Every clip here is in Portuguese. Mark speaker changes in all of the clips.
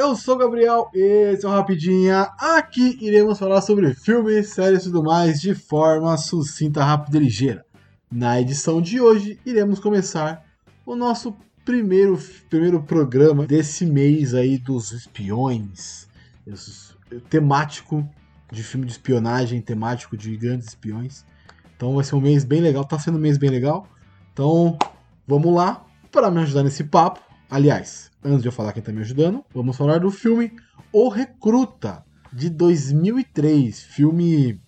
Speaker 1: eu sou o Gabriel, esse é o Rapidinha. Aqui iremos falar sobre filmes, séries e tudo mais de forma sucinta, rápida e ligeira. Na edição de hoje, iremos começar o nosso primeiro, primeiro programa desse mês aí dos espiões, temático de filme de espionagem, temático de grandes espiões. Então vai ser um mês bem legal, tá sendo um mês bem legal. Então vamos lá para me ajudar nesse papo. Aliás, antes de eu falar quem tá me ajudando, vamos falar do filme O Recruta de 2003, filme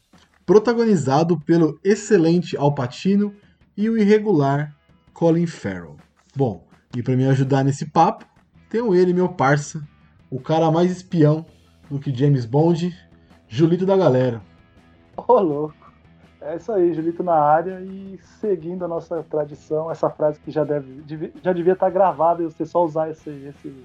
Speaker 1: protagonizado pelo excelente Al Pacino e o irregular Colin Farrell. Bom, e para me ajudar nesse papo, tenho ele, meu parça, o cara mais espião do que James Bond, Julito da galera.
Speaker 2: Ô, louco. É isso aí, Julito na área e seguindo a nossa tradição, essa frase que já, deve, já devia estar gravada e você só usar esse, esse,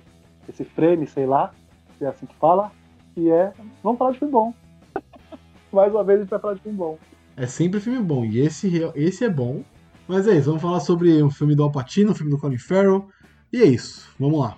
Speaker 2: esse frame, sei lá, se é assim que fala, que é, vamos falar de filme bom. Mais uma vez a gente vai falar de filme bom.
Speaker 1: É sempre filme bom, e esse, esse é bom. Mas é isso, vamos falar sobre um filme do Al Pacino, um filme do Colin Farrell, e é isso, vamos lá.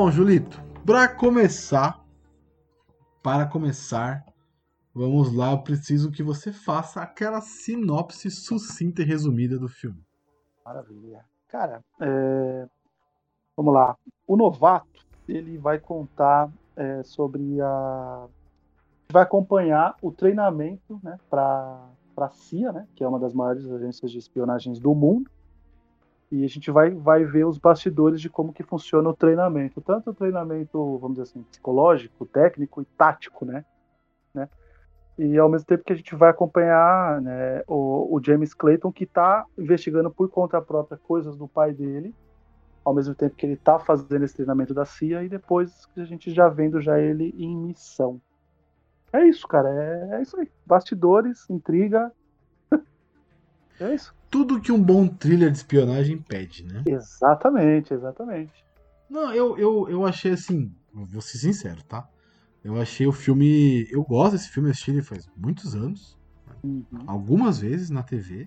Speaker 1: Bom, Julito, para começar, para começar, vamos lá, eu preciso que você faça aquela sinopse sucinta e resumida do filme.
Speaker 2: Maravilha. Cara, é... vamos lá. O novato, ele vai contar é, sobre a... vai acompanhar o treinamento né, para a CIA, né, que é uma das maiores agências de espionagens do mundo, e a gente vai, vai ver os bastidores de como que funciona o treinamento, tanto o treinamento, vamos dizer assim, psicológico, técnico e tático, né? né? E ao mesmo tempo que a gente vai acompanhar né, o, o James Clayton, que está investigando por conta própria coisas do pai dele, ao mesmo tempo que ele está fazendo esse treinamento da CIA, e depois a gente já vendo já ele em missão. É isso, cara, é, é isso aí. Bastidores, intriga. É isso
Speaker 1: tudo que um bom thriller de espionagem pede, né?
Speaker 2: Exatamente, exatamente.
Speaker 1: Não, eu, eu, eu achei assim, vou ser sincero, tá? Eu achei o filme. Eu gosto desse filme, assisti ele faz muitos anos. Uhum. Algumas vezes na TV.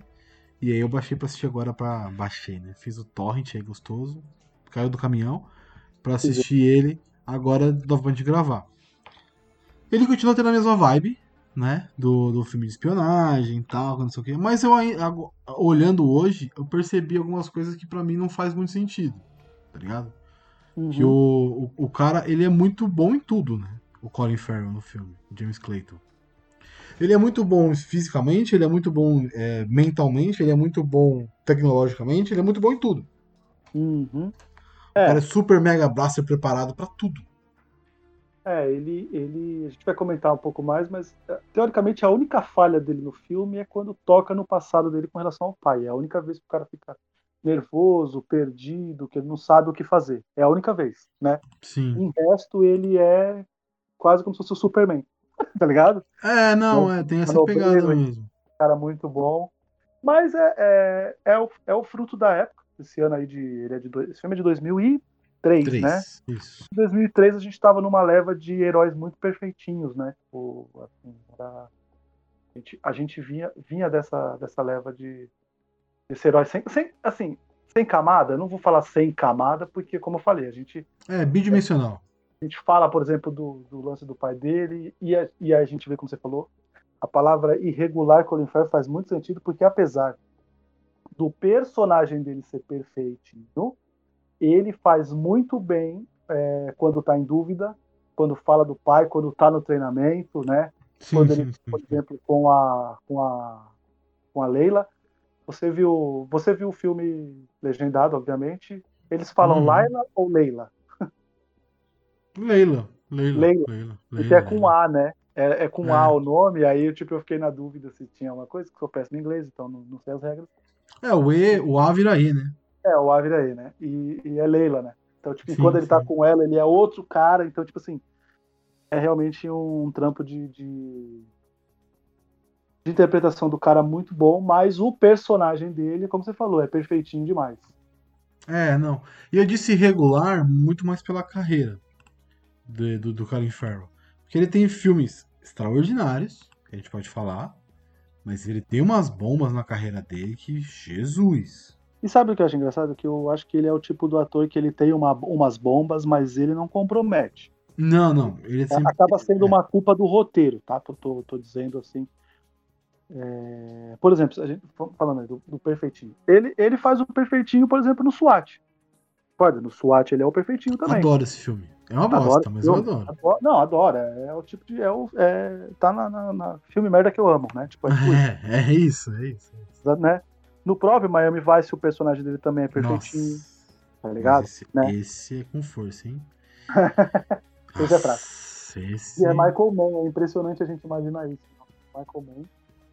Speaker 1: E aí eu baixei pra assistir agora pra. Baixei, né? Fiz o torrent aí gostoso. Caiu do caminhão. Pra assistir ele agora novamente gravar. Ele continua tendo a mesma vibe né? Do, do filme de espionagem e tal, não sei o quê. Mas eu olhando hoje, eu percebi algumas coisas que para mim não faz muito sentido, tá ligado? Uhum. Que o, o, o, cara, ele é muito bom em tudo, né? O Colin Farrell no filme, James Clayton. Ele é muito bom fisicamente, ele é muito bom é, mentalmente, ele é muito bom tecnologicamente, ele é muito bom em tudo.
Speaker 2: Uhum.
Speaker 1: É. O cara é super mega blaster preparado para tudo.
Speaker 2: É, ele, ele. A gente vai comentar um pouco mais, mas é, teoricamente a única falha dele no filme é quando toca no passado dele com relação ao pai. É a única vez que o cara fica nervoso, perdido, que ele não sabe o que fazer. É a única vez, né?
Speaker 1: Sim.
Speaker 2: Em resto, ele é quase como se fosse o Superman, tá ligado?
Speaker 1: É, não, é, tem essa pegada mesmo.
Speaker 2: Cara muito bom. Mas é, é, é, o, é o fruto da época. Esse ano aí de. Ele é de, esse filme é de 2000 e 2003, né?
Speaker 1: Isso.
Speaker 2: Em 2003 a gente estava numa leva de heróis muito perfeitinhos, né? Tipo, assim, era... a, gente, a gente vinha, vinha dessa, dessa leva de desse herói sem, sem, assim, sem camada. Eu não vou falar sem camada, porque, como eu falei, a gente.
Speaker 1: É, bidimensional.
Speaker 2: A gente fala, por exemplo, do, do lance do pai dele, e a, e a gente vê, como você falou, a palavra irregular Colin Farrell faz muito sentido, porque apesar do personagem dele ser perfeitinho, ele faz muito bem é, quando está em dúvida, quando fala do pai, quando está no treinamento, né? Sim, quando ele, sim, sim. por exemplo, com a, com a com a Leila, você viu, você viu o filme legendado, obviamente. Eles falam uhum. Laila ou Leila?
Speaker 1: Leila. Leila.
Speaker 2: Leila. Leila. Leila. Que é com A, né? É, é com
Speaker 1: É.
Speaker 2: A o nome, aí eu, tipo, eu fiquei na dúvida se tinha uma coisa, que eu sou péssimo em inglês, então não, não sei as regras.
Speaker 1: É, o E, o A vira E, né?
Speaker 2: É, o A vira aí, né? E, e é Leila, né? Então, tipo,
Speaker 1: Sim,
Speaker 2: quando ele tá
Speaker 1: sim.
Speaker 2: com ela, ele é outro cara, então, tipo assim, é realmente um trampo de, de, de interpretação do cara muito bom, mas o personagem dele, como você falou, é perfeitinho demais.
Speaker 1: É, não. E eu disse regular muito mais pela carreira do, do, do Colin Farrell. Porque ele tem filmes extraordinários, que a gente pode falar, mas ele tem umas bombas na carreira dele que, Jesus.
Speaker 2: E sabe o que eu acho engraçado? Que eu acho que ele é o tipo do ator que ele tem uma- umas bombas, mas ele não compromete.
Speaker 1: Não, não. Ele sempre.
Speaker 2: Acaba sendo
Speaker 1: é.
Speaker 2: uma culpa do roteiro, tá? Eu tô, tô dizendo assim. É, Por exemplo, a gente falando aí do, do perfeitinho. Ele, ele faz o perfeitinho, por exemplo, no SWAT. Pode, no SWAT ele é o perfeitinho também.
Speaker 1: Adoro esse filme. É uma
Speaker 2: Adoro
Speaker 1: bosta, mas eu adoro.
Speaker 2: Adoro- Não, adoro. É, é o tipo de. É o, é, tá na, na- na filme merda que eu amo, né? Tipo, é tipo isso,
Speaker 1: É, é isso, é isso. é isso.
Speaker 2: né? No próprio Miami Vice, o personagem dele também é perfeitinho,
Speaker 1: Nossa.
Speaker 2: tá ligado?
Speaker 1: Esse,
Speaker 2: né?
Speaker 1: esse é com força, hein?
Speaker 2: Esse é fraco.
Speaker 1: Esse...
Speaker 2: E é Michael Mann, é impressionante a gente imaginar isso. Michael Mann,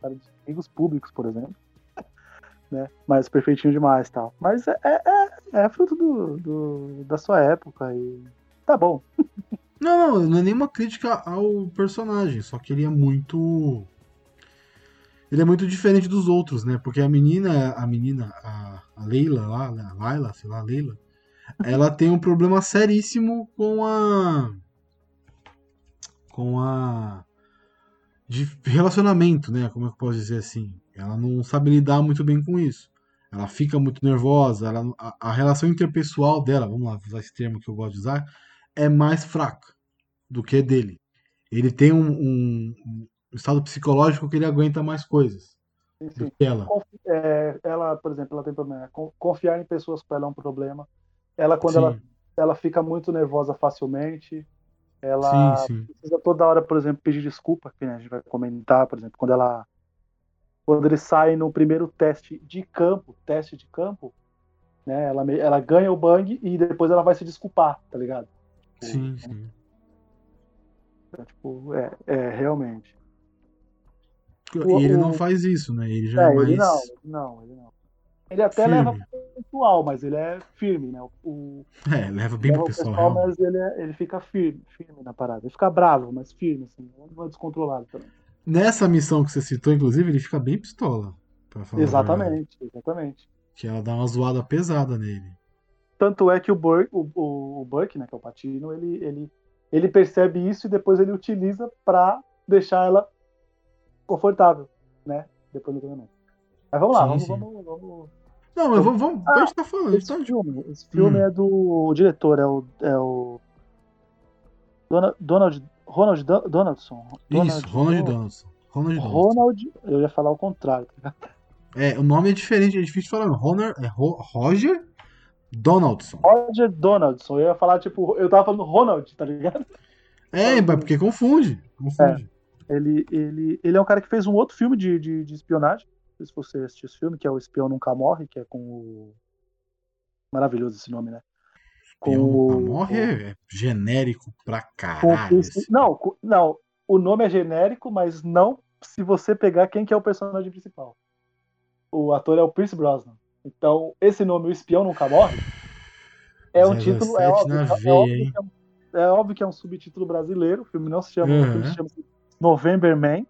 Speaker 2: cara de amigos públicos, por exemplo. Né? Mas perfeitinho demais tal. Mas é, é, é- é fruto do, do- da sua época e tá bom.
Speaker 1: Não, não, não é nenhuma crítica ao personagem, só que ele é muito. Ele é muito diferente dos outros, né? Porque a menina, a menina, a, a Leila lá, a Laila, sei lá, Leila, ela tem um problema seríssimo com a. com a. de relacionamento, né? Como é que eu posso dizer assim? Ela não sabe lidar muito bem com isso. Ela fica muito nervosa, ela, a, a relação interpessoal dela, vamos lá, usar esse termo que eu gosto de usar, é mais fraca do que dele. Ele tem um- um estado psicológico que ele aguenta mais coisas ela.
Speaker 2: é, ela, por exemplo, ela tem problema. Con- Confiar em pessoas para ela é um problema. Ela, quando ela,
Speaker 1: Sim,
Speaker 2: ela fica muito nervosa facilmente, ela
Speaker 1: sim, sim.
Speaker 2: precisa toda hora, por exemplo, pedir desculpa, que a gente vai comentar, por exemplo, quando ela quando ele sai no primeiro teste de campo, teste de campo, né, ela, ela ganha o bang e depois ela vai se desculpar, tá ligado?
Speaker 1: Sim, sim.
Speaker 2: Então, tipo, é, é realmente.
Speaker 1: E ele
Speaker 2: o-
Speaker 1: não faz isso, né? Ele já
Speaker 2: É,
Speaker 1: é mais
Speaker 2: ele não, ele não, ele não. Ele até
Speaker 1: firme.
Speaker 2: leva pro pessoal, mas ele é firme, né? O,
Speaker 1: É, leva bem
Speaker 2: leva
Speaker 1: pro pessoal,
Speaker 2: pessoal, mas ele, é- ele fica firme, firme na parada. Ele fica bravo, mas firme, assim, não é descontrolado também.
Speaker 1: Nessa missão que você citou, inclusive, ele fica bem pistola.
Speaker 2: Exatamente, exatamente.
Speaker 1: Que ela dá uma zoada pesada nele.
Speaker 2: Tanto é que o Burke, o, o, o Burke, né, que é o Patino, ele, ele, ele percebe isso e depois ele utiliza pra deixar ela confortável, né? Depois do treinamento. Mas vamos lá,
Speaker 1: Sim,
Speaker 2: vamos,
Speaker 1: sim.
Speaker 2: vamos, vamos.
Speaker 1: Não, mas vamos, vamos
Speaker 2: Ah,
Speaker 1: a gente tá falando,
Speaker 2: Esse
Speaker 1: tá
Speaker 2: filme, esse filme
Speaker 1: Hum.
Speaker 2: é do diretor, é o, é o Donald, Donald Ronald Donaldson.
Speaker 1: Isso, Ronald Donaldson. Ronald.
Speaker 2: Ronald, eu ia falar o contrário. tá?
Speaker 1: É, o nome é diferente, é difícil falar. Ronald, é Ro- Roger Donaldson.
Speaker 2: Roger Donaldson, eu ia falar tipo, eu tava falando Ronald, tá ligado?
Speaker 1: É, mas porque confunde. Confunde.
Speaker 2: Ele, ele, ele é um cara que fez um outro filme de, de, de espionagem. Não sei se você assistiu esse filme, que é o Espião Nunca Morre, que é com o. Maravilhoso esse nome, né? Com
Speaker 1: Espião
Speaker 2: o-
Speaker 1: Nunca Morre é genérico pra caralho. Esse-
Speaker 2: Não, não, o nome é genérico, mas não se você pegar quem que é o personagem principal. O ator é o Pierce Brosnan. Então, esse nome, O Espião Nunca Morre, é um
Speaker 1: 007
Speaker 2: título. É óbvio,
Speaker 1: na
Speaker 2: é
Speaker 1: veia,
Speaker 2: óbvio é, um, é óbvio que é um subtítulo brasileiro. O filme não se chama.
Speaker 1: Uhum.
Speaker 2: O filme se chama November Man,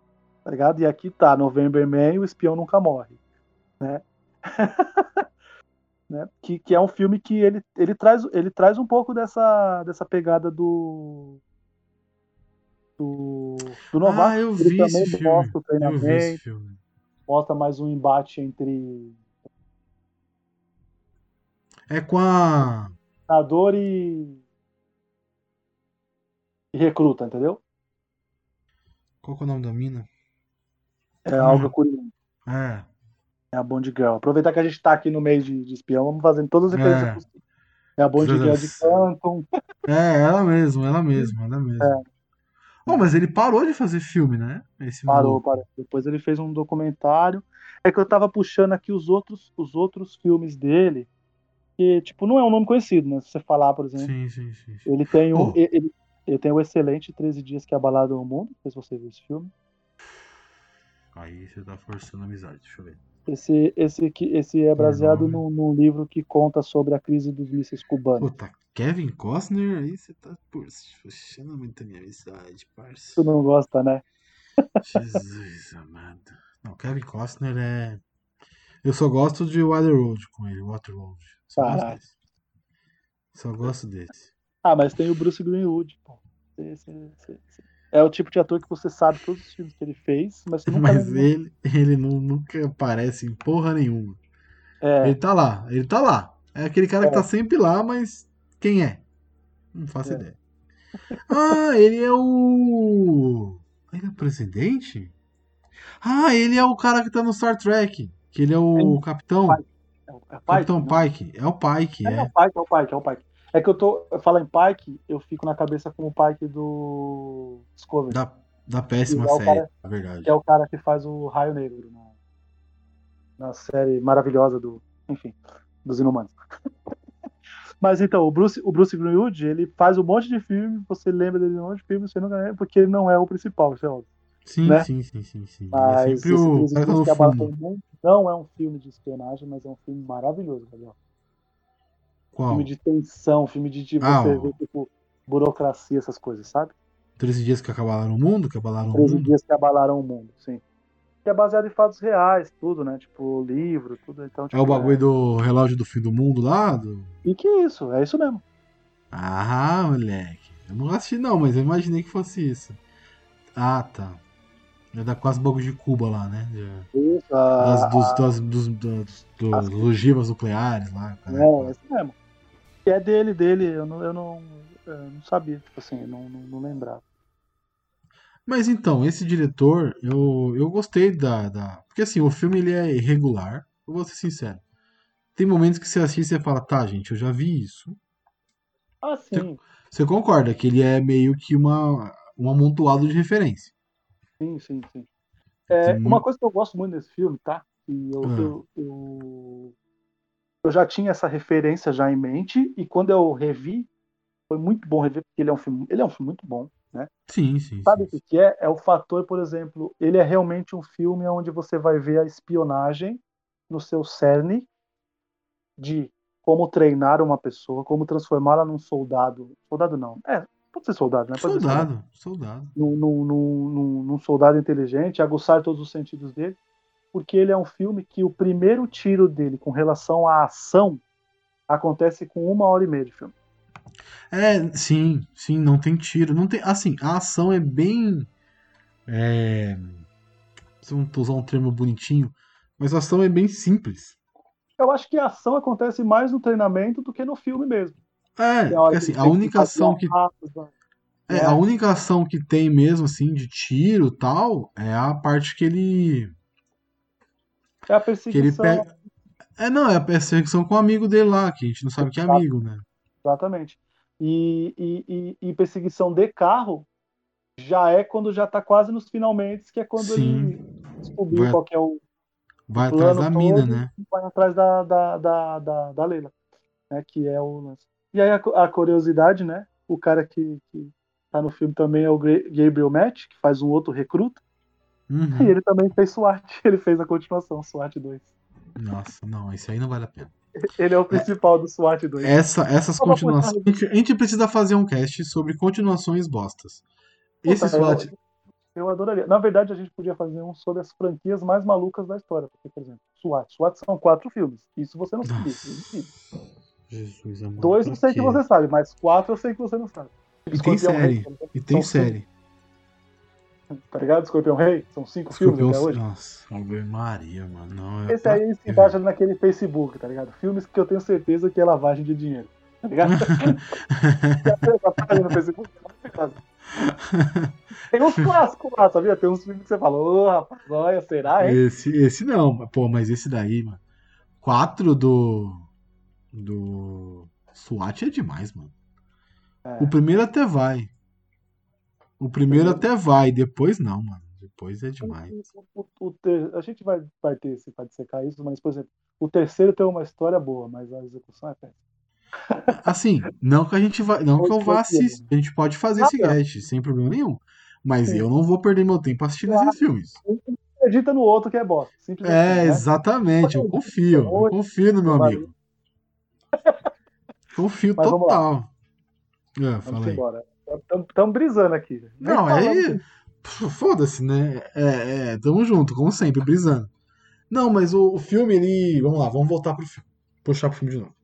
Speaker 2: tá ligado? E aqui tá, November Man e o Espião Nunca Morre. Né? né? Que, que é um filme que ele, ele, traz, ele traz um pouco dessa, dessa pegada do. Do, do Novato.
Speaker 1: Ah, eu
Speaker 2: ele
Speaker 1: vi
Speaker 2: também
Speaker 1: esse filme.
Speaker 2: mostra o
Speaker 1: Eu vi esse
Speaker 2: treinamento,
Speaker 1: filme.
Speaker 2: mostra mais um embate entre
Speaker 1: É com a.
Speaker 2: treinador e, e recruta, entendeu?
Speaker 1: Qual que é o nome da mina?
Speaker 2: É
Speaker 1: Hum.
Speaker 2: algo curioso.
Speaker 1: É.
Speaker 2: É a Bond Girl. Aproveitar que a gente tá aqui no meio de, de espião, vamos fazendo todas as referências
Speaker 1: É.
Speaker 2: possíveis. É a Bond. Girl de Canton.
Speaker 1: É, ela mesma, ela mesma, ela mesma. Oh, mas ele parou de fazer filme, né? Esse
Speaker 2: Parou,
Speaker 1: maluco.
Speaker 2: parou. Depois ele fez um documentário. É que eu tava puxando aqui os outros, os outros filmes dele, que, tipo, não é um nome conhecido, né? Se você falar, por exemplo,
Speaker 1: Sim, sim, sim. sim.
Speaker 2: ele tem um.
Speaker 1: Oh.
Speaker 2: Ele, Ele tem o excelente 13 Dias que Abalaram o Mundo. Não sei se você viu esse filme.
Speaker 1: Aí você tá forçando a amizade, deixa eu ver.
Speaker 2: Esse, esse, esse é baseado num, num livro que conta sobre a crise dos mísseis cubanos.
Speaker 1: Puta, Kevin Costner, aí você tá puxando muito a minha amizade, parça.
Speaker 2: Tu não gosta, né?
Speaker 1: Jesus amado. Não, Kevin Costner é. Eu só gosto de Waterworld com ele, Waterworld. Só gosto desse. Só gosto desse.
Speaker 2: Ah, mas tem o Bruce Greenwood, pô. É o tipo de ator que você sabe todos os filmes que ele fez, mas nunca
Speaker 1: Mas
Speaker 2: lembra-
Speaker 1: ele, ele nu- nunca aparece em porra nenhuma.
Speaker 2: É,
Speaker 1: Ele tá lá, ele tá lá. É aquele cara que
Speaker 2: É.
Speaker 1: tá sempre lá, mas quem é? Não faço
Speaker 2: É.
Speaker 1: ideia. Ah, ele é o. Ele é o presidente? Ah, ele é o cara que tá no Star Trek. Que ele é o capitão.
Speaker 2: Pike, é o- é Pike,
Speaker 1: Capitão
Speaker 2: né?
Speaker 1: Pike. É o Pike,
Speaker 2: É, é
Speaker 1: é.
Speaker 2: o Pike, é o Pike, é o Pike. É que eu tô. Eu falo em Pike, eu fico na cabeça com o Pike do Discovery,
Speaker 1: Da, da péssima
Speaker 2: é
Speaker 1: série,
Speaker 2: cara-
Speaker 1: na verdade.
Speaker 2: que é o cara que faz o Raio Negro na, na série maravilhosa do. Enfim, dos Inumanos. Mas então, o Bruce, o Bruce Greenwood, ele faz um monte de filme, você lembra dele em um monte de filme, você não lembra porque ele não é o principal, isso é óbvio.
Speaker 1: Sim,
Speaker 2: né?
Speaker 1: sim, sim, sim, sim.
Speaker 2: Mas
Speaker 1: é sempre o que
Speaker 2: Mundo não é um filme de espionagem, mas é um filme maravilhoso, Gabriel.
Speaker 1: Qual?
Speaker 2: Filme de tensão, filme de, de
Speaker 1: Ah,
Speaker 2: você
Speaker 1: o-
Speaker 2: ver, tipo, burocracia, essas coisas, sabe?
Speaker 1: 13 dias que acabaram o mundo, que abalaram o
Speaker 2: 13
Speaker 1: mundo.
Speaker 2: dias que abalaram o mundo, sim. Que é baseado em fatos reais, tudo, né? Tipo, livro, tudo. Então,
Speaker 1: É
Speaker 2: tipo,
Speaker 1: o bagulho do relógio do fim do mundo lá? Do...
Speaker 2: E que isso, é isso mesmo.
Speaker 1: Ah, moleque. Eu não assisti não, mas eu imaginei que fosse isso. Ah, tá. É da quase bagulho de Cuba lá, né? De-
Speaker 2: Isso,
Speaker 1: Das,
Speaker 2: a-
Speaker 1: dos, das, dos, dos, dos
Speaker 2: as-
Speaker 1: ogivas nucleares lá. caralho.
Speaker 2: É, é isso mesmo. É dele, dele, eu não, eu não, eu não sabia, tipo assim, eu não, não, não lembrava.
Speaker 1: Mas então, esse diretor, eu, eu gostei da, da. Porque assim, o filme ele é irregular, eu vou ser sincero. Tem momentos que você assiste e você fala, tá, gente, eu já vi isso.
Speaker 2: Ah, sim,
Speaker 1: Você concorda que ele é meio que uma, um amontoado de referência.
Speaker 2: sim, sim, sim. É, uma coisa que eu gosto muito desse filme, tá? E eu,
Speaker 1: Ah.
Speaker 2: eu, eu, eu já tinha essa referência já em mente, e quando eu revi, foi muito bom rever, porque ele é um filme, ele é um filme muito bom.
Speaker 1: Sim, sim.
Speaker 2: Sabe o
Speaker 1: sim.
Speaker 2: que que é? É o fator, por exemplo, ele é realmente um filme onde você vai ver a espionagem no seu cerne de como treinar uma pessoa, como transformá-la num soldado. Soldado não. É, pode ser soldado, né? Pode
Speaker 1: Soldado, soldado.
Speaker 2: Num, num, num- num soldado inteligente, aguçar todos os sentidos dele, porque ele é um filme que o primeiro tiro dele com relação à ação acontece com uma hora e meia de filme.
Speaker 1: É, sim, sim, não tem tiro. Não tem, assim, a ação é bem. É, se eu não usar um termo bonitinho, mas a ação é bem simples.
Speaker 2: Eu acho que a ação acontece mais no treinamento do que no filme mesmo.
Speaker 1: É, porque
Speaker 2: que
Speaker 1: assim, a única ação que
Speaker 2: rasa,
Speaker 1: é,
Speaker 2: né?
Speaker 1: a única ação que tem mesmo assim de tiro e tal é a parte que ele
Speaker 2: É a
Speaker 1: que ele
Speaker 2: perseguição.
Speaker 1: pega É, não, é a perseguição com o amigo dele lá, que a gente não sabe que é amigo, né?
Speaker 2: Exatamente. E, e, e, e perseguição de carro já é quando já tá quase nos finalmente, que é quando
Speaker 1: Sim.
Speaker 2: ele descobriu
Speaker 1: Vai-
Speaker 2: qual que é o
Speaker 1: Vai atrás da mina, né?
Speaker 2: vai atrás da, da, da, da, da Leila, né? Que é o. E aí a, a curiosidade, né? O cara que, que tá no filme também é o Gabriel Matt, que faz um outro recruta, e
Speaker 1: Uhum.
Speaker 2: ele também fez SWAT, ele fez a continuação, SWAT 2.
Speaker 1: Nossa, não, isso aí não vale a pena.
Speaker 2: Ele é o principal do SWAT 2.
Speaker 1: Essa, essas
Speaker 2: pra
Speaker 1: continuações. A gente, a gente precisa fazer um cast sobre continuações bostas. Esse
Speaker 2: Puta,
Speaker 1: SWAT.
Speaker 2: Eu, eu adoraria. Na verdade, a gente podia fazer um sobre as franquias mais malucas da história. Porque, por exemplo, SWAT. SWAT são quatro filmes. Isso você não sabia.
Speaker 1: Nossa. Jesus, amor.
Speaker 2: Dois eu sei que você sabe, mas quatro eu sei que você não sabe.
Speaker 1: E tem série.
Speaker 2: Rei,
Speaker 1: E tem
Speaker 2: são
Speaker 1: série.
Speaker 2: Tá ligado? Escorpião Rei? São cinco filmes até hoje.
Speaker 1: Nossa, Ave Maria, mano. Não, é
Speaker 2: Esse aí se
Speaker 1: quê,
Speaker 2: encaixa naquele Facebook, tá ligado? Filmes que eu tenho certeza que é lavagem de dinheiro. Tá ligado? No Facebook? Tem uns clássicos lá, sabia? Tem uns filmes que você fala, ô rapaz, olha, será, hein?
Speaker 1: Esse, esse não, pô, mas esse daí, mano. Quatro do. Do. SWAT é demais, mano.
Speaker 2: É.
Speaker 1: O primeiro até vai. O primeiro até vai, depois não, mano. Depois é demais.
Speaker 2: O- o- ter- A gente vai, vai ter esse, vai dissecar isso, mas, por exemplo, o terceiro tem uma história boa, mas a execução é péssima.
Speaker 1: Assim, não que a gente vai. Não que eu vá assistir. A gente pode fazer
Speaker 2: Ah,
Speaker 1: esse cast, sem problema nenhum. Mas
Speaker 2: Sim.
Speaker 1: eu não vou perder meu tempo assistindo
Speaker 2: Claro.
Speaker 1: esses filmes.
Speaker 2: Acredita no outro que é bosta.
Speaker 1: É,
Speaker 2: né?
Speaker 1: exatamente. Eu confio. Eu confio no meu amigo. Confio
Speaker 2: Mas
Speaker 1: total. É, fala aí.
Speaker 2: embora. Estamos brisando aqui. Nem
Speaker 1: Não, aí. pff, Foda-se, né? É, é, tamo junto, como sempre, brisando. Não, mas o, o filme, ele. Vamos lá, vamos voltar pro filme. Puxar pro filme de novo.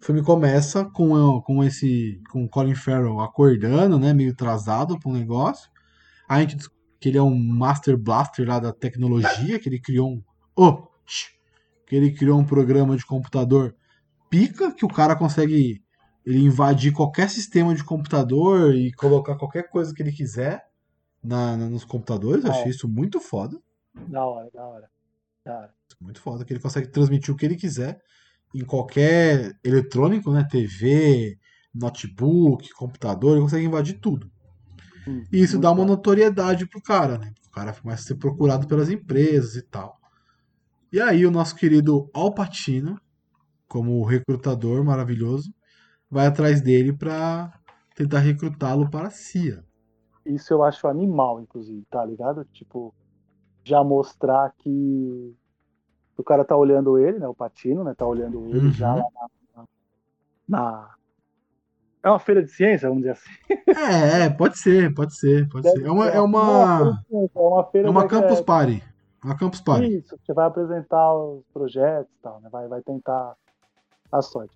Speaker 1: O filme começa com, com esse. com o Colin Farrell acordando, né? Meio atrasado pro negócio. Aí a gente descobre que ele é um Master Blaster lá da tecnologia, que ele criou um. Oh, que ele criou um programa de computador pica, que o cara consegue ele invadir qualquer sistema de computador e colocar qualquer coisa que ele quiser na, na- nos computadores. Eu
Speaker 2: É.
Speaker 1: achei isso muito foda.
Speaker 2: Da hora, da hora. Da hora.
Speaker 1: Muito foda, que ele consegue transmitir o que ele quiser em qualquer eletrônico, né? TV, notebook, computador, ele consegue invadir tudo.
Speaker 2: Hum,
Speaker 1: E isso dá uma notoriedade pro cara, né? O cara começa a ser procurado pelas empresas e tal. E aí o nosso querido Al Pacino, como recrutador maravilhoso, vai atrás dele pra tentar recrutá-lo para a CIA.
Speaker 2: Isso eu acho animal, inclusive, tá ligado? Tipo, já mostrar que o cara tá olhando ele, né? O Patino, né? Tá olhando ele
Speaker 1: Uhum.
Speaker 2: já lá na, na- É uma feira de ciência, vamos dizer assim.
Speaker 1: É, é, pode ser, pode ser, pode ser. É uma, é uma,
Speaker 2: É uma feira
Speaker 1: é uma campus party. Uma campus party.
Speaker 2: Isso, você vai apresentar os projetos e tal, né? Vai, vai tentar a sorte.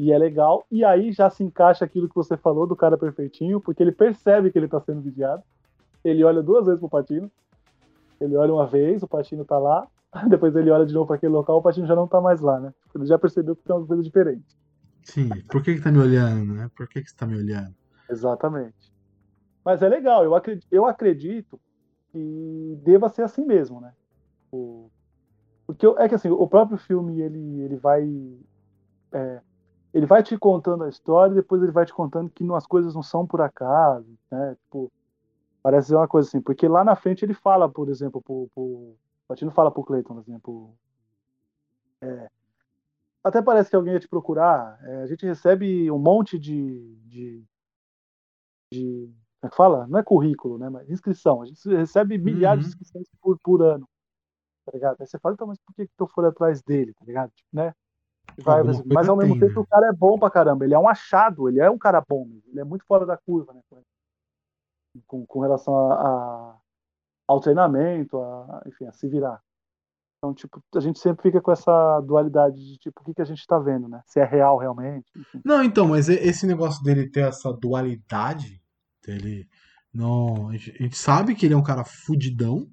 Speaker 2: E é legal. E aí já se encaixa aquilo que você falou do cara perfeitinho, porque ele percebe que ele tá sendo vigiado. Ele olha duas vezes pro Patino. Ele olha uma vez, o Patino tá lá. Depois ele olha de novo para aquele local, o Patino já não tá mais lá, né? Ele já percebeu que tem uma coisa diferente.
Speaker 1: Sim, por que que tá me olhando, né? Por que que você tá me olhando?
Speaker 2: Exatamente. Mas é legal, eu acredito, eu acredito que deva ser assim mesmo, né? O- porque é que assim, o próprio filme ele, ele vai é, ele vai te contando a história e depois ele vai te contando que as coisas não são por acaso, né? Tipo, parece ser uma coisa assim, porque lá na frente ele fala, por exemplo, pro, pro, o Patino fala pro Clayton, por exemplo, é, até parece que alguém ia te procurar, é, a gente recebe um monte de, de de. Como é que fala? Não é currículo, né? Mas inscrição. A gente recebe milhares
Speaker 1: Uhum.
Speaker 2: de inscrições por, por ano. Tá ligado? Aí você fala, então, mas por que, que eu fui atrás dele? Tá ligado? Tipo, né? Vai, mas, mas ao mesmo
Speaker 1: tem,
Speaker 2: tempo
Speaker 1: né?
Speaker 2: o cara é bom pra caramba. Ele é um achado, ele é um cara bom. Ele é muito fora da curva, né? Com, com relação a, a- ao treinamento, a, enfim, a se virar. Então, tipo, a gente sempre fica com essa dualidade de tipo, o que, que a gente tá vendo, né? Se é real realmente. Enfim.
Speaker 1: Não, então, mas esse negócio dele ter essa dualidade, dele não, a gente, a gente sabe que ele é um cara fudidão,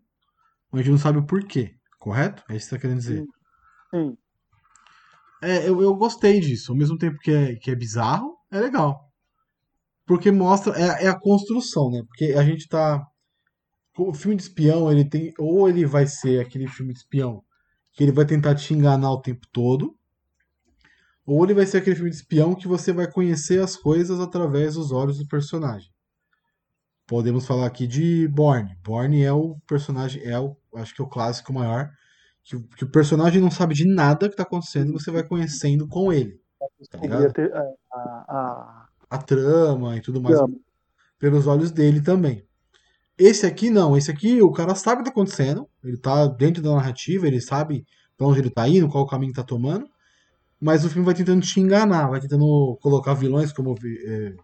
Speaker 1: mas a gente não sabe o porquê, correto? É isso que você tá querendo dizer.
Speaker 2: Sim. Sim,
Speaker 1: É, eu, eu gostei disso, ao mesmo tempo que é, que é bizarro, é legal. Porque mostra, é, é a construção, né? Porque a gente tá. O filme de espião, ele tem. Ou ele vai ser aquele filme de espião que ele vai tentar te enganar o tempo todo. Ou ele vai ser aquele filme de espião que você vai conhecer as coisas através dos olhos do personagem. Podemos falar aqui de Borne. Borne é o personagem, é o, acho que é o clássico maior, que, o- que o personagem não sabe de nada que tá acontecendo e você vai conhecendo com ele. Tá
Speaker 2: ter é, a, a,
Speaker 1: A trama e tudo mais
Speaker 2: Trama.
Speaker 1: pelos olhos dele também. Esse aqui não, esse aqui o cara sabe o que tá acontecendo, ele tá dentro da narrativa, ele sabe pra onde ele tá indo, qual o caminho que tá tomando, mas o filme vai tentando te enganar, vai tentando colocar vilões como, é,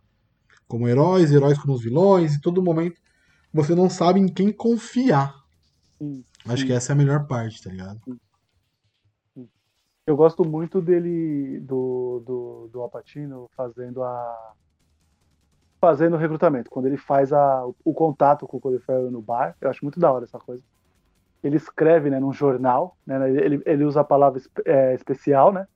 Speaker 1: como heróis, heróis como os vilões, e todo momento você não sabe em quem confiar.
Speaker 2: Sim,
Speaker 1: Acho que essa é a melhor parte, tá ligado?
Speaker 2: Eu gosto muito dele, do, do, do Alpatino fazendo a. fazendo o recrutamento. Quando ele faz a, o contato com o Farrell no bar, eu acho muito da hora essa coisa. Ele escreve né, num jornal, né, ele, ele usa a palavra é, especial, né?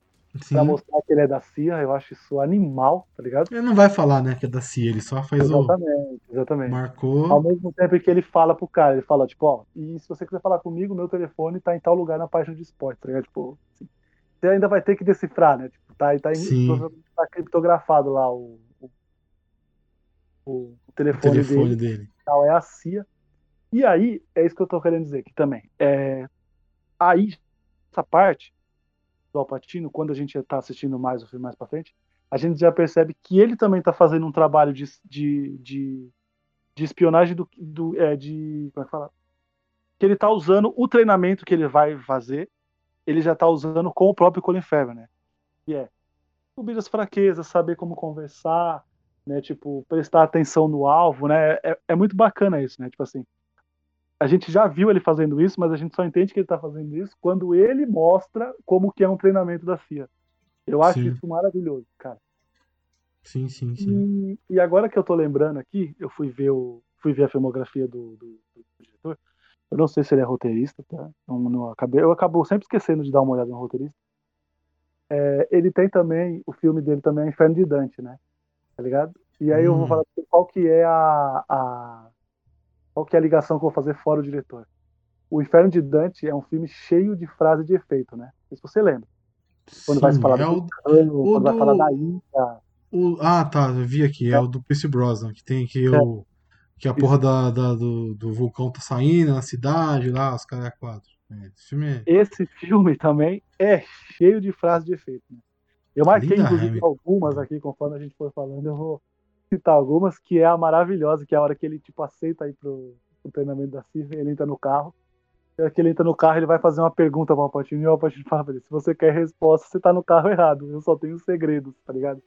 Speaker 1: Sim.
Speaker 2: Pra mostrar que ele é da CIA, eu acho isso animal, tá ligado?
Speaker 1: Ele não vai falar, né, que é da CIA, ele só faz o.
Speaker 2: Exatamente, exatamente. Ao
Speaker 1: Marcou.
Speaker 2: mesmo tempo que ele fala pro cara, ele fala, tipo, ó, e se você quiser falar comigo, meu telefone tá em tal lugar na página de esporte, tá ligado? Tipo, assim, você ainda vai ter que decifrar, né? Tipo, tá, tá, em- tá criptografado lá o, o, o
Speaker 1: O
Speaker 2: telefone,
Speaker 1: telefone
Speaker 2: dele,
Speaker 1: dele.
Speaker 2: tal, é a CIA. E aí, é isso que eu tô querendo dizer aqui também. É, aí, essa parte, do Alpatino, quando a gente está assistindo mais o filme mais para frente, a gente já percebe que ele também está fazendo um trabalho de, de, de, de espionagem do, do é, de como é que fala? Que ele está usando o treinamento que ele vai fazer, ele já está usando com o próprio Colin Farrell, né? E é subir as fraquezas, saber como conversar, né? Tipo, prestar atenção no alvo, né? É, é muito bacana isso, né? Tipo assim, a gente já viu ele fazendo isso, mas a gente só entende que ele está fazendo isso quando ele mostra como que é um treinamento da CIA. Eu acho sim. isso maravilhoso, cara.
Speaker 1: Sim, sim, sim.
Speaker 2: E, e, agora que eu tô lembrando aqui, eu fui ver, o, fui ver a filmografia do, do, do diretor. Eu não sei se ele é roteirista, tá? Não, não, acabei, eu acabo sempre esquecendo de dar uma olhada no roteirista. É, ele tem também, o filme dele também é Inferno de Dante, né? Tá ligado? E aí hum. eu vou hum. falar qual que é a, a qual que é a ligação que eu vou fazer fora o diretor. O Inferno de Dante é um filme cheio de frase de efeito, né? Não sei se você lembra. Quando Sim, vai falar é do o, cano, quando do... vai falar da ilha.
Speaker 1: O... Ah, tá, eu vi aqui. É, é o do Pierce Brosnan, que tem que é. o. Que a porra da, da, do, do vulcão tá saindo na cidade lá, os caras é quatro. É, esse, filme é...
Speaker 2: esse filme também é cheio de frases de efeito. Né? Eu marquei, Linda inclusive, algumas aqui, conforme a gente for falando, eu vou citar algumas, que é a maravilhosa, que é a hora que ele, tipo, aceita ir pro, pro treinamento da CIF, ele entra no carro, e hora que ele entra no carro, ele vai fazer uma pergunta pro Alpatino, e o Alpatino fala pra ele, se você quer resposta, você tá no carro errado, eu só tenho segredos, tá ligado?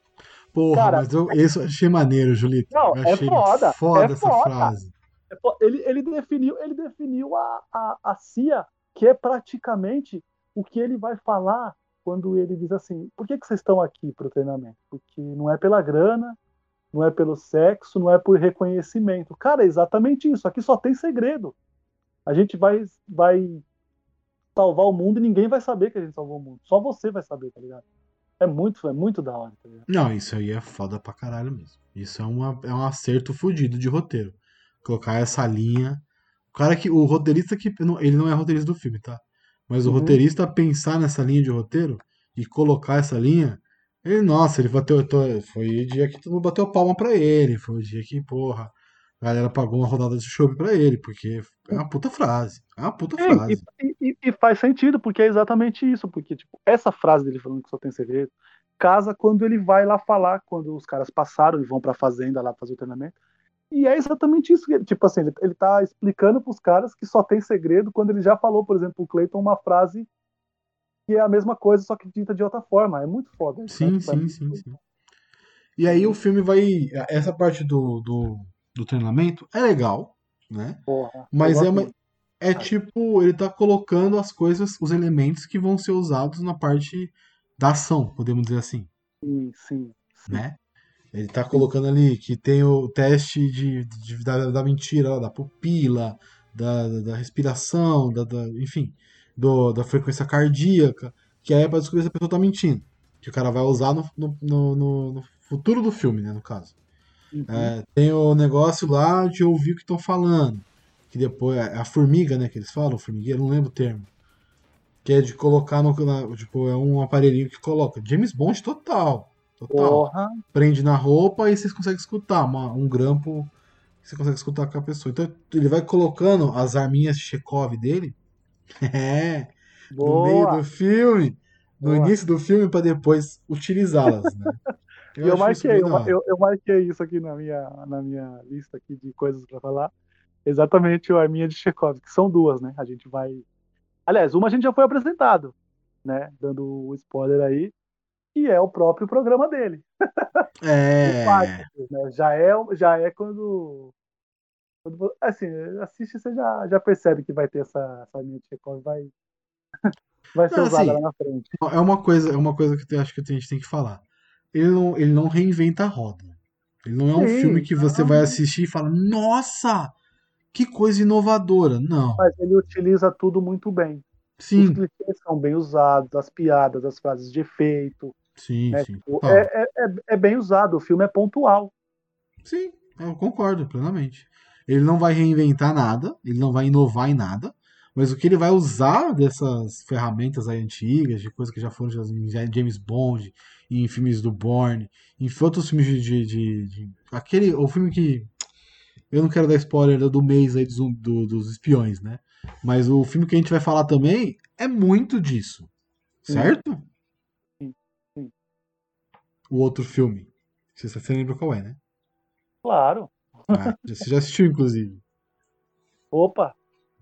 Speaker 1: Porra, Cara, mas eu, isso eu achei maneiro, Julito.
Speaker 2: Não,
Speaker 1: eu achei
Speaker 2: é foda,
Speaker 1: foda
Speaker 2: é
Speaker 1: essa
Speaker 2: foda.
Speaker 1: frase.
Speaker 2: É ele, ele definiu, ele definiu a, a, a CIA, que é praticamente o que ele vai falar quando ele diz assim: por que, que vocês estão aqui para o treinamento? Porque não é pela grana, não é pelo sexo, não é por reconhecimento. Cara, é exatamente isso. Aqui só tem segredo. A gente vai, vai salvar o mundo e ninguém vai saber que a gente salvou o mundo. Só você vai saber, tá ligado? É muito, é muito da hora, tá ligado?
Speaker 1: Não, isso aí é foda pra caralho mesmo. Isso é, uma, é um acerto fodido de roteiro. Colocar essa linha. O cara que. O roteirista que. Ele não é roteirista do filme, tá? Mas o uhum. roteirista pensar nessa linha de roteiro e colocar essa linha ele, nossa, ele bateu. Foi o dia que todo mundo bateu palma pra ele. Foi o dia que, porra, a galera pagou uma rodada de show pra ele, porque é uma puta frase. É uma puta é, frase.
Speaker 2: E, e, e, faz sentido, porque é exatamente isso. Porque, tipo, essa frase dele falando que só tem segredo, casa quando ele vai lá falar, quando os caras passaram e vão pra fazenda lá fazer o treinamento. E é exatamente isso. Tipo assim, ele, ele tá explicando pros caras que só tem segredo quando ele já falou, por exemplo, o Clayton uma frase que é a mesma coisa, só que dita de outra forma. É muito foda.
Speaker 1: Sim, né? sim, sim, sim. E aí o filme vai. Essa parte do, do, do treinamento é legal, né?
Speaker 2: Porra,
Speaker 1: Mas é, uma, é tipo, ele tá colocando as coisas, os elementos que vão ser usados na parte da ação, podemos dizer assim.
Speaker 2: Sim, sim. sim.
Speaker 1: Né? Ele tá colocando ali que tem o teste de, de da, da, mentira, da pupila, da, da respiração, da, da, enfim do, da frequência cardíaca, que aí é pra descobrir se a pessoa tá mentindo. Que o cara vai usar no, no, no, no futuro do filme, né, no caso. Uhum. É, tem o negócio lá de ouvir o que estão falando. Que depois. É a formiga, né, que eles falam, formigueiro, não lembro o termo. Que é de colocar no. Na, tipo, é um aparelhinho que coloca. James Bond total. Total.
Speaker 2: Porra.
Speaker 1: Prende na roupa e vocês conseguem escutar. Uma, um grampo que você consegue escutar com a pessoa. Então ele vai colocando as arminhas de Chekhov dele É. Boa. No meio do filme, no Boa. início do filme, para depois utilizá-las, né?
Speaker 2: Eu, eu marquei, eu, eu, marquei isso aqui na minha, na minha lista aqui de coisas para falar. Exatamente a minha de Chekhov, que são duas, né? A gente vai. Aliás, uma a gente já foi apresentado, né? Dando o spoiler aí, que é o próprio programa dele.
Speaker 1: É.
Speaker 2: né? Já é, já é quando assim, assiste você já, já percebe que vai ter essa, essa linha de Chekhov vai, vai ser não, usada assim, lá na frente.
Speaker 1: É uma coisa, é uma coisa que eu acho que a gente tem que falar. Ele não, ele não reinventa a roda. Ele não é um Sim, filme que você não. vai assistir e fala, nossa, que coisa inovadora. Não.
Speaker 2: Mas ele utiliza tudo muito bem.
Speaker 1: Sim. Os
Speaker 2: clichês são bem usados, as piadas, as frases de efeito.
Speaker 1: Sim, né? sim.
Speaker 2: Tipo, é, é, é, é bem usado, o filme é pontual.
Speaker 1: Sim, eu concordo plenamente. Ele não vai reinventar nada, ele não vai inovar em nada, mas o que ele vai usar dessas ferramentas aí antigas, de coisas que já foram em James Bond, em filmes do Bourne, em outros filmes de, de, de, de, aquele o filme que eu não quero dar spoiler do mês aí do, do, dos espiões, né? Mas o filme que a gente vai falar também é muito disso, certo? o outro filme? Você, você lembra qual é, né?
Speaker 2: Claro.
Speaker 1: Ah, você já assistiu, inclusive.
Speaker 2: Opa!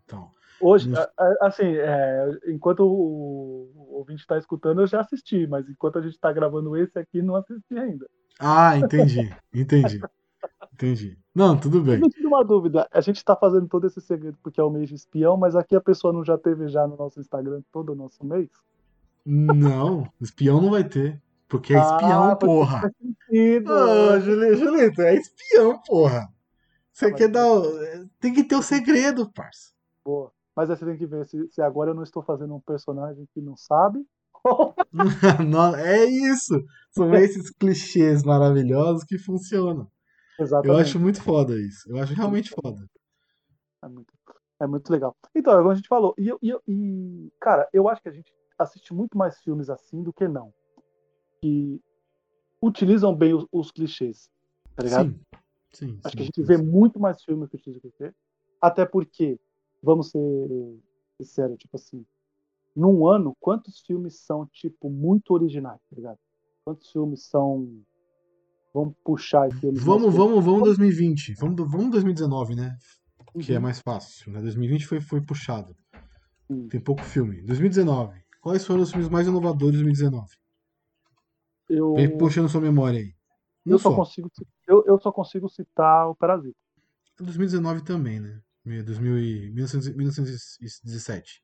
Speaker 1: Então.
Speaker 2: Hoje,
Speaker 1: Nos-
Speaker 2: assim, é, enquanto o, o ouvinte está escutando, eu já assisti, mas enquanto a gente está gravando esse aqui, não assisti ainda.
Speaker 1: Ah, entendi. Entendi. Entendi. Não, tudo bem.
Speaker 2: Me tira uma dúvida, a gente está fazendo todo esse segredo porque é o mês de espião, mas aqui a pessoa não já teve já no nosso Instagram todo o nosso mês?
Speaker 1: Não, espião não vai ter. Porque é espião,
Speaker 2: Ah,
Speaker 1: porra. Ô, Julito, Julito, é espião, porra. Você quer dar. o- Tem que ter o segredo, parça.
Speaker 2: Boa. Mas aí você tem que ver se, se agora eu não estou fazendo um personagem que não sabe.
Speaker 1: Não, é isso. São esses clichês maravilhosos que funcionam. Eu
Speaker 2: Exatamente.
Speaker 1: acho muito foda isso. Eu acho realmente foda.
Speaker 2: É muito, é muito legal. Então, é como a gente falou. E, eu- e, eu- e, cara, eu acho que a gente assiste muito mais filmes assim do que não. Que utilizam bem os, os clichês. Tá ligado?
Speaker 1: Sim. Sim.
Speaker 2: Acho que a
Speaker 1: sim,
Speaker 2: gente
Speaker 1: sim,
Speaker 2: vê
Speaker 1: sim.
Speaker 2: muito mais filmes que utilizam clichê. Até porque, vamos ser sinceros, tipo assim, num ano, quantos filmes são, tipo, muito originais, tá ligado? Quantos filmes são. Vamos puxar eles
Speaker 1: Vamos, vamos, vamos 2020. Vamos, vamos 2019, né? Que é
Speaker 2: Uhum.
Speaker 1: mais fácil. Né? 2020 foi, foi puxado.
Speaker 2: Hum.
Speaker 1: Tem pouco filme. 2019. Quais foram os filmes mais inovadores de 2019?
Speaker 2: Eu,
Speaker 1: Vem puxando sua memória aí.
Speaker 2: Eu, só
Speaker 1: só.
Speaker 2: consigo, eu, eu só consigo citar o Parasita.
Speaker 1: 2019 também, né? 2000 e- 1900 1917.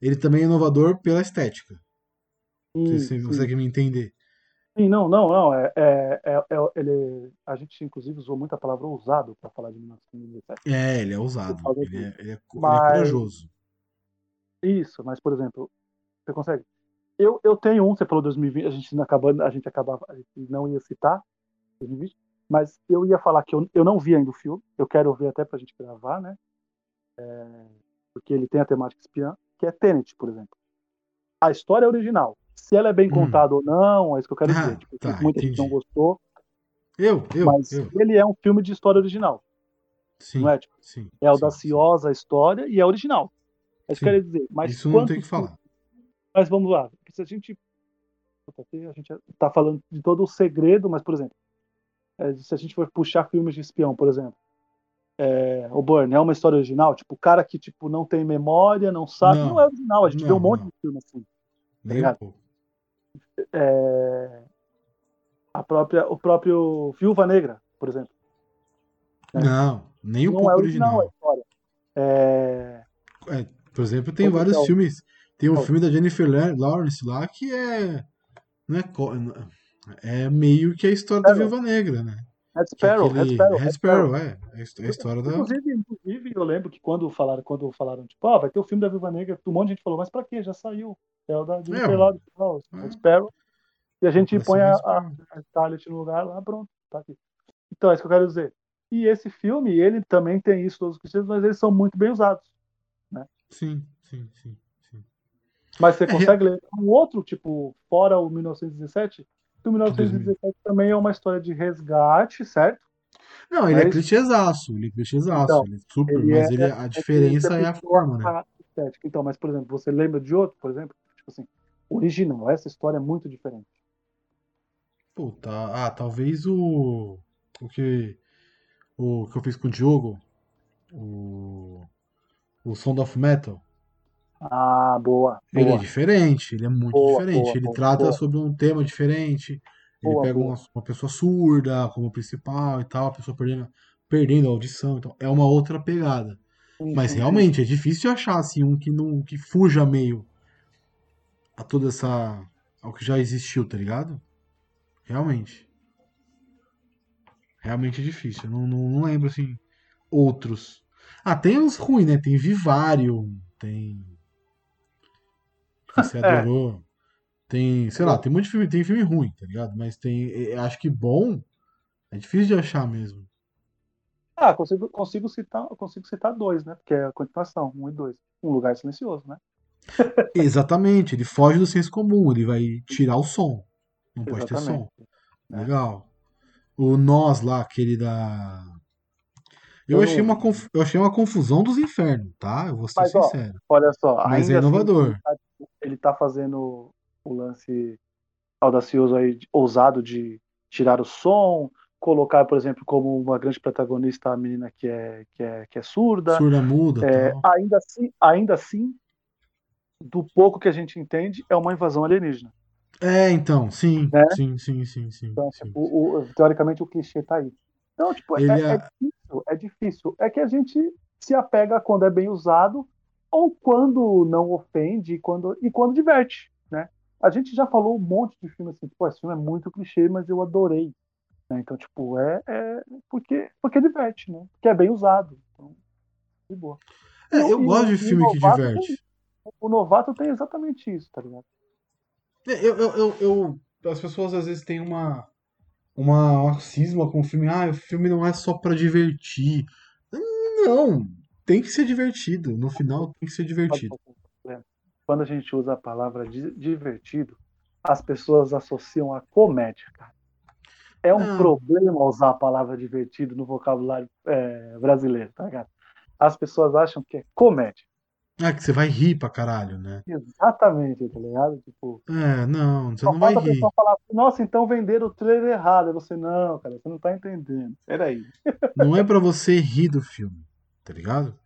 Speaker 1: Ele também é inovador pela estética. Não sei se você
Speaker 2: Sim,
Speaker 1: consegue me entender.
Speaker 2: sim, não, não, não. É, é, é, é- ele, a gente, inclusive, usou muito a palavra ousado para falar de 1917.
Speaker 1: É, ele é ousado. Ele é, ele é, ele é
Speaker 2: Mas-
Speaker 1: corajoso.
Speaker 2: Isso, mas, por exemplo, você consegue? Eu, eu tenho um, você falou 2020, a gente acabando, a gente acabava, a gente não ia citar 2020, mas eu ia falar que eu, eu não vi ainda o filme, eu quero ver até pra gente gravar, né? É, porque ele tem a temática espiã, que é Tenet, por exemplo. A história é original. Se ela é bem
Speaker 1: Hum.
Speaker 2: contada ou não, é isso que eu quero
Speaker 1: Ah,
Speaker 2: dizer. Tipo,
Speaker 1: tá,
Speaker 2: muita gente não
Speaker 1: entendi.
Speaker 2: gostou,
Speaker 1: Eu, eu,
Speaker 2: mas
Speaker 1: eu.
Speaker 2: ele é um filme de história original,
Speaker 1: Sim,
Speaker 2: não é? Tipo,
Speaker 1: sim.
Speaker 2: é audaciosa a história e é original. É isso que eu
Speaker 1: Sim.
Speaker 2: quero dizer. Mas
Speaker 1: Isso não tem que falar.
Speaker 2: Mas vamos lá. Se a gente. A gente tá falando de todo o segredo, mas, por exemplo, é, se a gente for puxar filmes de espião, por exemplo, é, o Burn é uma história original? Tipo, o cara que tipo, não tem memória, não sabe.
Speaker 1: Não.
Speaker 2: Não, é original. A gente vê
Speaker 1: Não,
Speaker 2: um monte
Speaker 1: não.
Speaker 2: de filme assim.
Speaker 1: Nem um
Speaker 2: ligado?
Speaker 1: pouco.
Speaker 2: É, a própria, o próprio Viúva Negra, por exemplo. É.
Speaker 1: Não, nem um
Speaker 2: não
Speaker 1: pouco
Speaker 2: é original,
Speaker 1: original.
Speaker 2: a história. É,
Speaker 1: É, por exemplo, tem
Speaker 2: Como
Speaker 1: vários
Speaker 2: é o-
Speaker 1: filmes. Tem um
Speaker 2: Qual?
Speaker 1: filme da Jennifer La- Lawrence lá que é. Não é. É meio que a história da
Speaker 2: Sparrow.
Speaker 1: Viúva Negra, né?
Speaker 2: Red
Speaker 1: é
Speaker 2: Sparrow,
Speaker 1: aquele-
Speaker 2: Red Sparrow,
Speaker 1: Red
Speaker 2: Red
Speaker 1: Sparrow, é. É a his- é a história da.
Speaker 2: Inclusive, inclusive, eu lembro que quando falaram, quando falaram, tipo, ah, vai ter o filme da Viúva Negra, um monte de gente falou, mas pra quê? Já saiu. É o da Jennifer
Speaker 1: É,
Speaker 2: Lawrence, não,
Speaker 1: é.
Speaker 2: o Sparrow. E a gente põe a,
Speaker 1: Red
Speaker 2: a, a no lugar lá, pronto, tá aqui. Então, é isso que eu quero dizer. E esse filme, ele também tem isso, todos os clichês, mas eles são muito bem usados.
Speaker 1: Sim, sim, sim. sim.
Speaker 2: Mas você
Speaker 1: É,
Speaker 2: consegue ler um outro, tipo, fora o 1917? O 1917 também é uma história de resgate, certo?
Speaker 1: Não, ele é
Speaker 2: Mas-
Speaker 1: clichêzaço, ele é clichêzaço,
Speaker 2: Então,
Speaker 1: ele é super,
Speaker 2: ele
Speaker 1: mas
Speaker 2: é-
Speaker 1: ele, a diferença é a forma, né?
Speaker 2: Estética. Então, mas, por exemplo, você lembra de outro, por exemplo? Tipo assim, original, essa história é muito diferente.
Speaker 1: Puta, ah, talvez o. O que. O que eu fiz com o Diogo. O. O Sound of Metal.
Speaker 2: Ah, boa.
Speaker 1: Ele é
Speaker 2: boa.
Speaker 1: diferente, ele é muito
Speaker 2: Boa,
Speaker 1: diferente.
Speaker 2: boa,
Speaker 1: ele trata sobre um tema diferente. Ele pega uma, uma pessoa surda como principal e tal, a pessoa perdendo, perdendo a audição. Então, é uma outra pegada.
Speaker 2: Sim,
Speaker 1: Mas
Speaker 2: sim,
Speaker 1: realmente é difícil achar assim, um que não que fuja meio a toda essa. ao que já existiu, tá ligado? Realmente. Realmente é difícil. Eu não, não, não lembro assim. Outros. Ah, tem uns ruins, né? Tem Vivarium, tem. Que Você
Speaker 2: É.
Speaker 1: adorou. Tem, sei lá, tem de filme, tem filme ruim, tá ligado? Mas tem. eu Acho que bom é difícil de achar mesmo.
Speaker 2: Ah, consigo, consigo, citar, consigo citar dois, né? Porque é a continuação, um e dois. Um lugar silencioso, né?
Speaker 1: Exatamente, ele foge do senso comum, ele vai tirar o som. Não pode ter som.
Speaker 2: Exatamente. É.
Speaker 1: Legal. O Nós lá, aquele da. Eu
Speaker 2: Eu
Speaker 1: achei, uma conf- eu achei uma confusão dos infernos, tá? Eu vou ser
Speaker 2: Mas, ó,
Speaker 1: sincero.
Speaker 2: Olha só,
Speaker 1: Mas é
Speaker 2: assim,
Speaker 1: inovador.
Speaker 2: Ele tá- fazendo o lance audacioso aí, ousado de tirar o som, colocar, por exemplo, como uma grande protagonista a menina que é, que é, que é surda.
Speaker 1: Surda muda.
Speaker 2: É, ainda, assim, ainda assim, do pouco que a gente entende, é uma invasão alienígena.
Speaker 1: É, então, sim,
Speaker 2: Né?
Speaker 1: sim, sim, sim, sim.
Speaker 2: Então,
Speaker 1: sim.
Speaker 2: o, o- teoricamente, o clichê tá aí. Então, tipo, é, é
Speaker 1: é-
Speaker 2: difícil, é difícil. É que a gente se apega quando é bem usado ou quando não ofende e quando, e quando diverte, né? A gente já falou um monte de filme assim, pô, esse filme é muito clichê, mas eu adorei. né? Então, tipo, é, é porque, porque diverte, né? Porque é bem usado. Então, de boa.
Speaker 1: É, eu
Speaker 2: E o-
Speaker 1: gosto de filme que diverte.
Speaker 2: O novato tem exatamente isso, tá ligado?
Speaker 1: É, Eu, eu, eu, eu- as pessoas às vezes têm uma, uma, cisma com o filme. Ah, o filme não é só pra divertir. Não, tem que ser divertido. No final tem que ser divertido.
Speaker 2: Quando a gente usa a palavra di- divertido, as pessoas associam a comédia, cara. É um
Speaker 1: Não.
Speaker 2: problema usar a palavra divertido no vocabulário é, brasileiro, tá ligado? As pessoas acham que é comédia.
Speaker 1: Ah, que você vai rir pra caralho, né?
Speaker 2: Exatamente, tá ligado? Tipo,
Speaker 1: É, não, você não vai rir.
Speaker 2: pessoa falar, nossa, então venderam o trailer errado. Aí você, não, cara, você não tá entendendo. Peraí.
Speaker 1: Não é pra você rir do filme, tá ligado?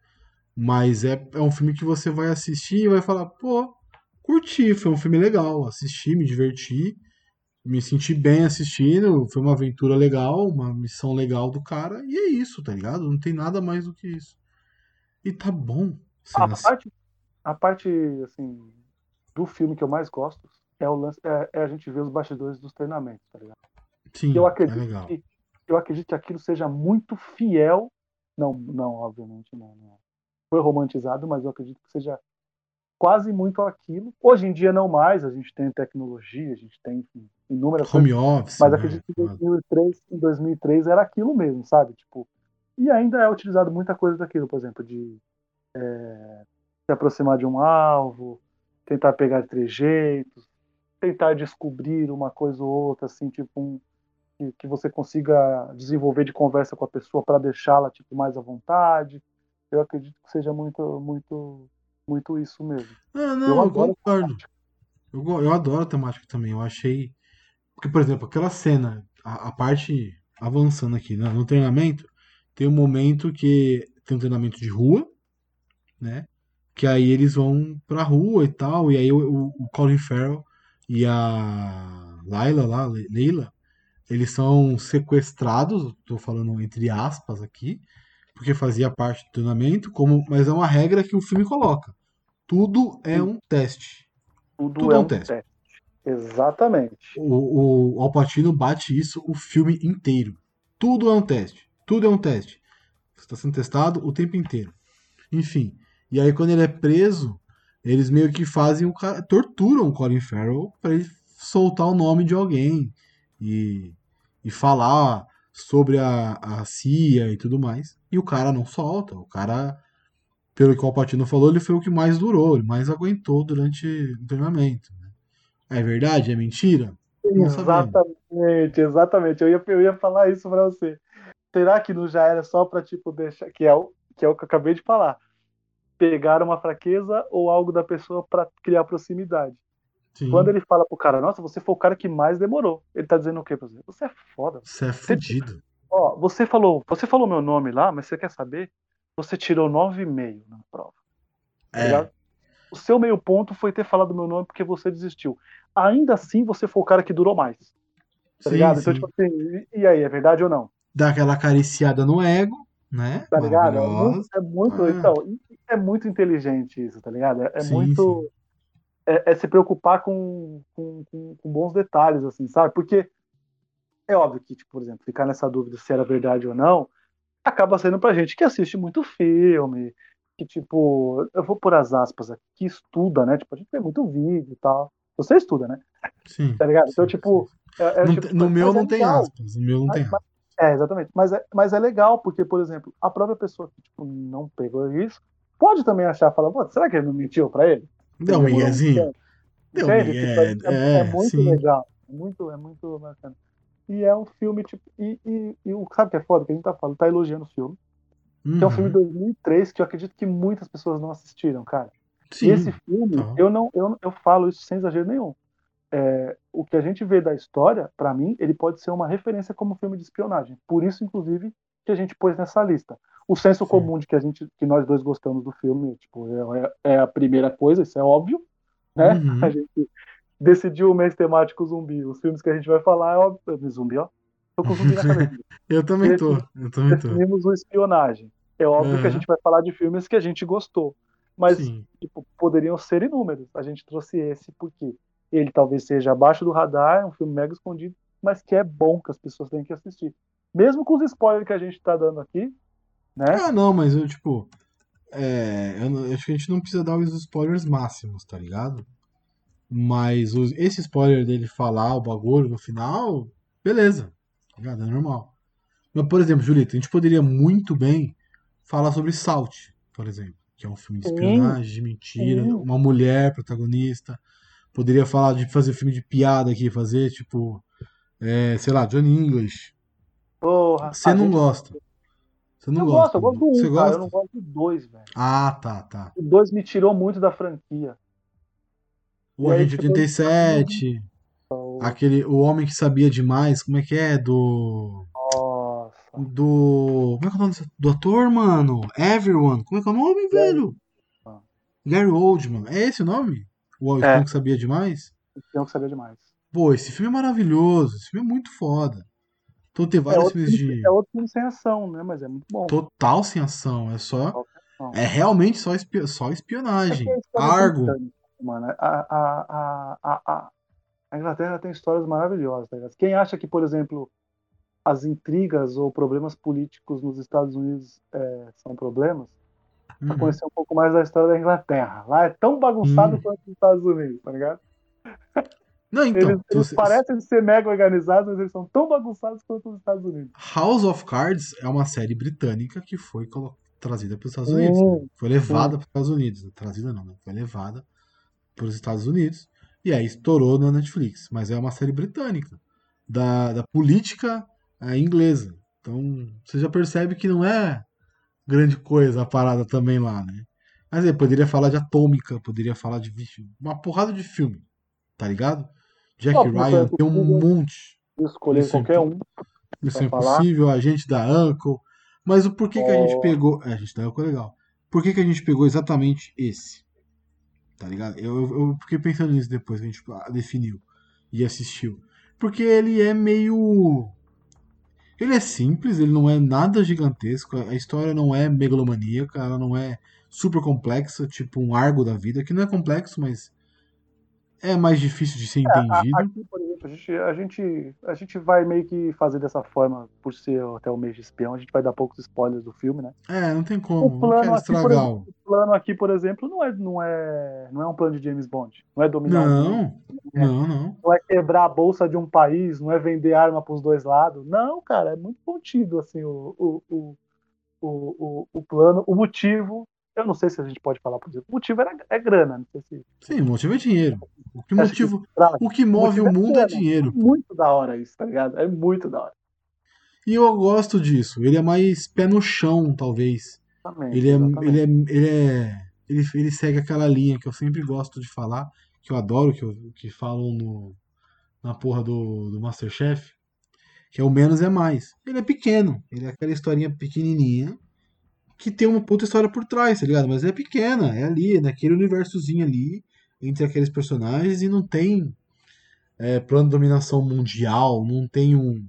Speaker 1: Mas é, é um filme que você vai assistir e vai falar, pô, curti, foi um filme legal, assisti, me diverti, me senti bem assistindo, foi uma aventura legal, uma missão legal do cara, e é isso, tá ligado? Não tem nada mais do que isso. E tá bom.
Speaker 2: A parte, a parte, assim, do filme que eu mais gosto é, o lance, é, é a gente ver os bastidores dos treinamentos, tá ligado?
Speaker 1: Sim,
Speaker 2: eu
Speaker 1: é
Speaker 2: acredito
Speaker 1: legal.
Speaker 2: que eu acredito que aquilo seja muito fiel. Não, não, obviamente não, não. Foi romantizado, mas eu acredito que seja quase muito aquilo. Hoje em dia não mais, a gente tem tecnologia, a gente tem enfim, inúmeras
Speaker 1: Home
Speaker 2: coisas,
Speaker 1: office,
Speaker 2: mas
Speaker 1: né?
Speaker 2: acredito que em 2003, em 2003 era aquilo mesmo, sabe? Tipo, e ainda é utilizado muita coisa daquilo, por exemplo, de é, se aproximar de um alvo, tentar pegar trejeitos, tentar descobrir uma coisa ou outra, assim, tipo um que, que você consiga desenvolver de conversa com a pessoa para deixá-la tipo mais à vontade. Eu acredito que seja muito, muito, muito isso mesmo.
Speaker 1: Ah, não,
Speaker 2: Eu
Speaker 1: eu, concordo. Eu, eu adoro a temática também. Eu achei. Porque, por exemplo, aquela cena, a, a parte avançando aqui, né, no treinamento, tem um momento que tem um treinamento de rua, né? Que aí eles vão pra rua e tal, e aí o, o, Colin Farrell e a Laila lá, Le- Leila, eles são sequestrados, tô falando entre aspas aqui, porque fazia parte do treinamento, como, mas é uma regra que o filme coloca. Tudo é um teste.
Speaker 2: Tudo,
Speaker 1: Tudo
Speaker 2: é
Speaker 1: é um
Speaker 2: um
Speaker 1: teste.
Speaker 2: teste. Exatamente.
Speaker 1: O, o Alpatino bate isso o filme inteiro. Tudo é um teste. Tudo é um teste. Você está sendo testado o tempo inteiro. Enfim. E aí quando ele é preso, eles meio que fazem o cara. torturam o Colin Farrell para ele soltar o nome de alguém e, e falar sobre a, a CIA e tudo mais. E o cara não solta. O cara, pelo que o Alpatino falou, ele foi o que mais durou, ele mais aguentou durante o treinamento. né? É verdade? É mentira? Não.
Speaker 2: Exatamente, exatamente. Eu ia, eu ia falar isso pra você. Será que não já era só pra, tipo, deixar. Que é, o, que é o que eu acabei de falar. Pegar uma fraqueza ou algo da pessoa pra criar proximidade.
Speaker 1: Sim.
Speaker 2: Quando ele fala pro cara, nossa, você foi o cara que mais demorou. Ele tá dizendo o quê pra você? Você é foda.
Speaker 1: Você é fudido.
Speaker 2: Ó, você falou, você falou meu nome lá, mas você quer saber? Você tirou 9,5 na prova. Tá
Speaker 1: É.
Speaker 2: ligado? O seu meio ponto foi ter falado meu nome porque você desistiu. Ainda assim, você foi o cara que durou mais. Tá
Speaker 1: Sim,
Speaker 2: ligado? Então,
Speaker 1: sim.
Speaker 2: tipo assim, e- aí, é verdade ou não?
Speaker 1: Dá aquela acariciada no ego, né?
Speaker 2: Tá ligado? É muito, é muito-
Speaker 1: Ah.
Speaker 2: então, é muito inteligente isso, tá ligado? É, é
Speaker 1: Sim,
Speaker 2: muito. É, é se preocupar com, com, com- com bons detalhes, assim, sabe? Porque é óbvio que, tipo, por exemplo, ficar nessa dúvida se era verdade ou não, acaba sendo pra gente que assiste muito filme, que, tipo, eu vou por as aspas aqui, que estuda, né? Tipo, a gente vê muito vídeo e tal. Você estuda, né?
Speaker 1: Sim.
Speaker 2: Tá ligado? Então,
Speaker 1: sim,
Speaker 2: tipo,
Speaker 1: sim.
Speaker 2: é- é,
Speaker 1: Não
Speaker 2: tipo,
Speaker 1: tem- no meu
Speaker 2: é
Speaker 1: não tem
Speaker 2: legal.
Speaker 1: aspas. No meu não
Speaker 2: Mas-
Speaker 1: tem aspas.
Speaker 2: É, exatamente. Mas é, mas é legal, porque, por exemplo, a própria pessoa que tipo, não pegou isso pode também achar, falar, será que ele não mentiu pra ele?
Speaker 1: Um
Speaker 2: tempo.
Speaker 1: Deu um
Speaker 2: Entende?
Speaker 1: migué.
Speaker 2: Tipo, é, é
Speaker 1: É,
Speaker 2: muito
Speaker 1: sim.
Speaker 2: legal. É muito, é muito bacana. E é um filme, tipo, e, e, e o sabe o que é foda? Que a gente tá falando, tá elogiando o filme. Que é um filme de
Speaker 1: Uhum.
Speaker 2: 2003 que eu acredito que muitas pessoas não assistiram, cara.
Speaker 1: Sim.
Speaker 2: E esse filme,
Speaker 1: tá.
Speaker 2: eu não eu, eu falo isso sem exagero nenhum. é, o que a gente vê da história, para mim, ele pode ser uma referência como filme de espionagem. Por isso, inclusive, que a gente pôs nessa lista. O senso Sim. comum de que a gente, que nós dois gostamos do filme, tipo, é, é a primeira coisa, isso é óbvio, né? Uhum. A gente decidiu o mês temático zumbi. Os filmes que a gente vai falar é óbvio, zumbi, ó. Tô com zumbi na cabeça.
Speaker 1: eu também tô. Eu também tô.
Speaker 2: Definimos o espionagem. É óbvio uhum. que a gente vai falar de filmes que a gente gostou. Mas, tipo, poderiam ser inúmeros. A gente trouxe esse porque ele talvez seja abaixo do radar, é um filme mega escondido, mas que é bom, que as pessoas têm que assistir. Mesmo com os spoilers que a gente tá dando aqui, né?
Speaker 1: Ah, não, mas eu, tipo. É, eu, acho que a gente não precisa dar os spoilers máximos, tá ligado? Mas os, esse spoiler dele falar o bagulho no final, beleza. Tá ligado? É normal. Mas, por exemplo, Julito, a gente poderia muito bem falar sobre Salt, por exemplo. Que é um filme de espionagem, de mentira, Sim. uma mulher protagonista. Poderia falar de fazer filme de piada aqui, fazer tipo, é, sei lá, Johnny English.
Speaker 2: Porra,
Speaker 1: Você não gente... gosta. Você não
Speaker 2: eu
Speaker 1: gosta.
Speaker 2: Gosto, eu gosto do um, Você gosta? eu não gosto do dois, velho.
Speaker 1: Ah, tá, tá.
Speaker 2: O dois me tirou muito da franquia.
Speaker 1: O Agente 87. O... Aquele, o Homem que Sabia Demais, como é que é? Do.
Speaker 2: Nossa.
Speaker 1: Do. Como é que é o nome do ator, mano? Everyone. Como é que é o nome, velho? Ah. Gary Oldman. É esse o nome? O Espião é. que Sabia Demais?
Speaker 2: O Espião que Sabia Demais.
Speaker 1: Pô, esse filme é maravilhoso. Esse filme é muito foda. Então tem vários
Speaker 2: é
Speaker 1: filmes de.
Speaker 2: É outro filme sem ação, né? Mas é muito bom.
Speaker 1: Total sem ação. É só. É realmente só, espi... só espionagem. É Argo.
Speaker 2: Mano, a, a, a, a, a Inglaterra tem histórias maravilhosas. Tá Quem acha que, por exemplo, as intrigas ou problemas políticos nos Estados Unidos é, são problemas, uhum. pra conhecer um pouco mais da história da Inglaterra. Lá é tão bagunçado uhum. quanto os Estados Unidos, tá ligado?
Speaker 1: Não, então,
Speaker 2: eles, eles parecem ser mega organizados, mas eles são tão bagunçados quanto os Estados Unidos.
Speaker 1: House of Cards é uma série britânica que foi trazida para os Estados Unidos. Né? Foi levada para os Estados Unidos. Trazida não, né? Foi levada para os Estados Unidos. E aí estourou na Netflix. Mas é uma série britânica. Da, da política é, inglesa. Então você já percebe que não é grande coisa a parada também lá, né? Mas aí, poderia falar de Atômica, poderia falar de uma porrada de filme, tá ligado? Jack Ryan tem um monte.
Speaker 2: Escolher Isso qualquer um.
Speaker 1: Isso é impossível, a gente da Uncle. Mas o porquê oh. que a gente pegou. É, a gente da Uncle é legal. Por que, que a gente pegou exatamente esse? Tá ligado? Eu, eu, eu fiquei pensando nisso depois que a gente definiu e assistiu. Porque ele é meio ele é simples, ele não é nada gigantesco, a história não é megalomaníaca, ela não é super complexa, tipo um argo da vida, que não é complexo, mas é mais difícil de ser entendido.
Speaker 2: É, aqui, por exemplo, a gente, a, gente, a gente vai meio que fazer dessa forma, por ser até o mês de espião, a gente vai dar poucos spoilers do filme, né?
Speaker 1: É, não tem como, o plano, estragar.
Speaker 2: Exemplo, o plano aqui, por exemplo, não é, não, é, não é um plano de James Bond, não é dominar
Speaker 1: não, não, não, não.
Speaker 2: Não é quebrar a bolsa de um país, não é vender arma para os dois lados. Não, cara, é muito contido, assim, o, o, o, o, o plano, o motivo eu não sei se a gente pode falar, por exemplo. O motivo era, é grana, não sei se.
Speaker 1: Sim, o motivo é dinheiro. O que, motivo, que, o que move o, o mundo é, é, dinheiro.
Speaker 2: É muito da hora isso, tá ligado? É muito da hora.
Speaker 1: E eu gosto disso. Ele é mais pé no chão, talvez. Exatamente, ele, é, ele, é, ele é. Ele, ele segue aquela linha que eu sempre gosto de falar, que eu adoro, que, eu, que falam no, na porra do, do Masterchef, que é o menos é mais. Ele é pequeno, ele é aquela historinha pequenininha, que tem uma puta história por trás, tá ligado? Mas é pequena, é ali, naquele universozinho ali, entre aqueles personagens, e não tem é, plano de dominação mundial, não tem um,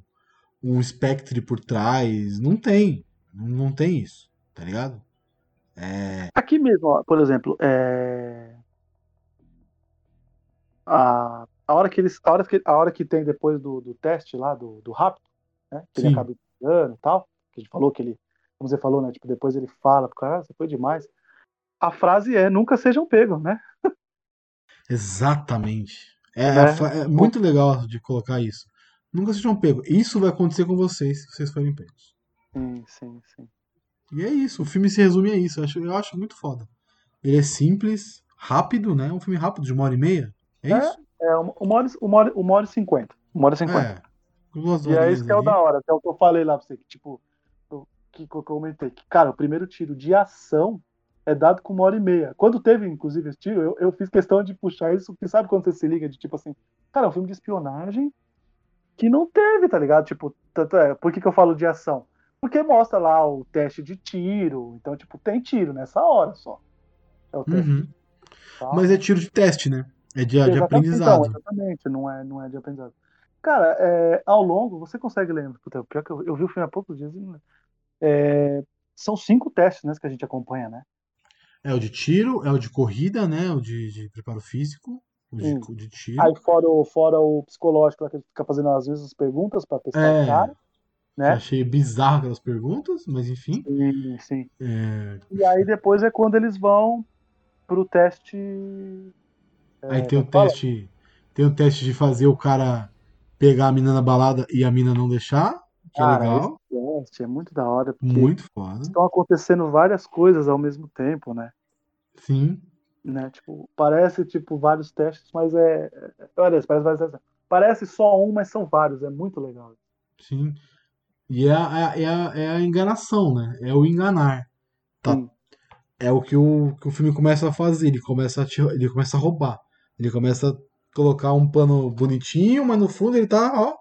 Speaker 1: um Spectre por trás, não tem. Não, não tem isso, tá ligado? É...
Speaker 2: Aqui mesmo, ó, por exemplo, é... a, a, hora que eles, a, hora que, a hora que tem depois do, do teste lá, do, do rapto, né? Que Sim. ele acaba e tal, que a gente falou que ele como você falou, né? Tipo, depois ele fala cara, ah, você foi demais. A frase é nunca sejam pegos, né?
Speaker 1: Exatamente. É, né? é, muito legal de colocar isso. Nunca sejam pegos. Isso vai acontecer com vocês se vocês forem pegos.
Speaker 2: Sim, sim, sim.
Speaker 1: E é isso. O filme se resume a isso. Eu acho, eu acho muito foda. Ele é simples, rápido, né? Um filme rápido, de uma hora e meia. É, é isso?
Speaker 2: É, uma hora, uma, hora, uma hora e cinquenta. Uma hora e cinquenta. É. E é isso que é o da hora, que é o que eu falei lá pra você, que tipo, que, que eu comentei, que, cara, o primeiro tiro de ação é dado com uma hora e meia. Quando teve, inclusive, esse tiro, eu, eu fiz questão de puxar isso, porque sabe quando você se liga de tipo assim, Cara, é um filme de espionagem que não teve, tá ligado? Tipo, tanto é, por que, que eu falo de ação? Porque mostra lá o teste de tiro, então, tipo, tem tiro nessa hora só. É o teste.
Speaker 1: Uhum.
Speaker 2: tá?
Speaker 1: Mas é tiro de teste, né? É de, de
Speaker 2: Exatamente,
Speaker 1: aprendizado.
Speaker 2: Então, exatamente, não é, não é de aprendizado. Cara, é, ao longo, você consegue lembrar, puta, pior que eu, eu vi o filme há poucos dias e não lembro. É, são cinco testes né, que a gente acompanha, né?
Speaker 1: É o de tiro, é o de corrida, né? O de, de preparo físico, o de,
Speaker 2: Sim.
Speaker 1: de tiro.
Speaker 2: Aí fora o, fora o psicológico, lá que ele fica fazendo às vezes as perguntas pra testar
Speaker 1: É.
Speaker 2: o cara, né?
Speaker 1: Achei bizarro aquelas perguntas, mas enfim.
Speaker 2: Sim, sim.
Speaker 1: É,
Speaker 2: E aí depois é quando eles vão pro teste.
Speaker 1: Aí tem o
Speaker 2: fala?
Speaker 1: teste. Tem o teste de fazer o cara pegar a mina na balada e a mina não deixar. Que é
Speaker 2: Cara,
Speaker 1: legal.
Speaker 2: esse teste é muito da hora, porque
Speaker 1: Muito foda.
Speaker 2: estão acontecendo várias coisas ao mesmo tempo, né?
Speaker 1: Sim.
Speaker 2: né? Tipo, parece tipo vários testes, mas é, é- olha, parece vários testes. Parece só um, mas são vários. É muito legal.
Speaker 1: Sim. E é a, é, a, é a enganação, né? É o enganar. Tá.
Speaker 2: Sim.
Speaker 1: É o que o, que o filme começa a fazer. Ele começa a, te- ele começa a roubar. Ele começa a colocar um pano bonitinho, mas no fundo ele tá, ó,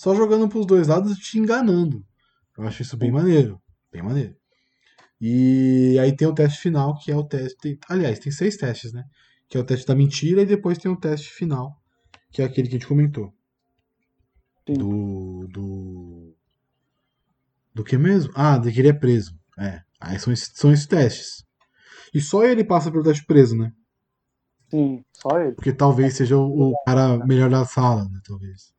Speaker 1: só jogando pros dois lados e te enganando. Eu acho isso bem maneiro. Bem maneiro. E aí tem o teste final, que é o teste. aliás, tem seis testes, né? Que é o teste da mentira, e depois tem o teste final, que é aquele que a gente comentou.
Speaker 2: Sim.
Speaker 1: Do. Do. Do que mesmo? Ah, de que ele é preso. É. Aí são, esses- são esses testes. E só ele passa pelo teste preso, né?
Speaker 2: Sim, só ele.
Speaker 1: Porque talvez seja o, o cara melhor da sala, né? Talvez.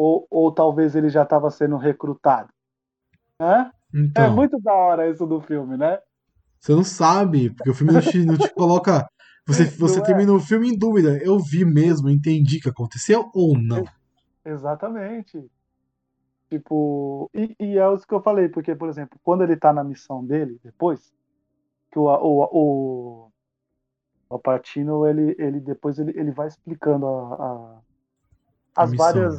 Speaker 2: Ou, ou talvez ele já estava sendo recrutado. Hã?
Speaker 1: Então,
Speaker 2: É muito da hora isso do filme, né?
Speaker 1: você não sabe, porque o filme não te, não te coloca. Você, você
Speaker 2: é?
Speaker 1: termina o filme em dúvida. Eu vi mesmo, entendi o que aconteceu ou não.
Speaker 2: Exatamente. Tipo, e, e é isso que eu falei, porque, por exemplo, quando ele tá na missão dele, depois, que o, o, o, o Patino, ele, ele depois ele, ele vai explicando a, a- as várias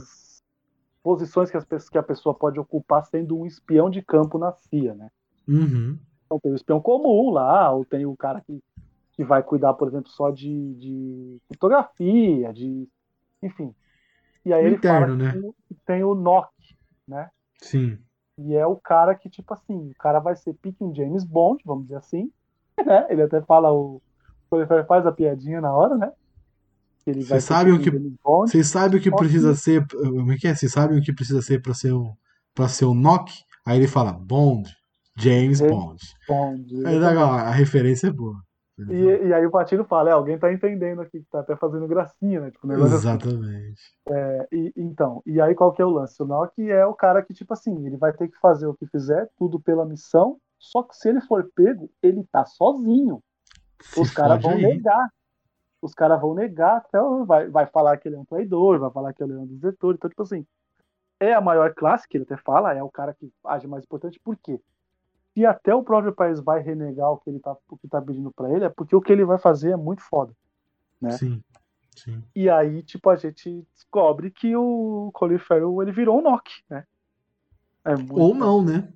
Speaker 2: posições que, as, pessoas- que a pessoa pode ocupar sendo um espião de campo na CIA, né?
Speaker 1: Uhum.
Speaker 2: Então tem o espião comum lá, ou tem o cara que, que vai cuidar, por exemplo, só de, de fotografia, de. Enfim. E aí ele
Speaker 1: interno,
Speaker 2: fala
Speaker 1: né?
Speaker 2: que tem o NOC, né?
Speaker 1: Sim.
Speaker 2: E é o cara que, tipo assim, o cara vai ser pique um James Bond, vamos dizer assim. Né? Ele até fala o. Ele faz a piadinha na hora, né? Que ele vai ser
Speaker 1: sabe o que-. Vocês sabem o que precisa ser. Como é que é? Vocês sabem o que precisa ser pra ser um, pra ser um Nock? Aí ele fala Bond. James Bond.
Speaker 2: Bond.
Speaker 1: Aí, legal, a referência é boa.
Speaker 2: E, e aí o Patino fala, é, alguém tá entendendo aqui, que tá até fazendo gracinha, né? Tipo, negócio assim.
Speaker 1: Exatamente.
Speaker 2: E- então, e aí qual que é o lance? O Naok é o cara que, tipo assim, ele vai ter que fazer o que fizer, tudo pela missão, só que se ele for pego, ele tá sozinho.
Speaker 1: Se
Speaker 2: Os caras vão negar. Os caras vão negar até vai, vai falar que ele é um traidor, vai falar que ele é um desertor. Então, tipo assim, é a maior classe que ele até fala, é o cara que age mais importante, por quê? Se até o próprio país vai renegar o que ele tá, o que tá pedindo pra ele, é porque o que ele vai fazer é muito foda. né?
Speaker 1: Sim. Sim.
Speaker 2: E aí, tipo, a gente descobre que o Colin Farrell, ele virou um Nock, né? É
Speaker 1: Ou não, né?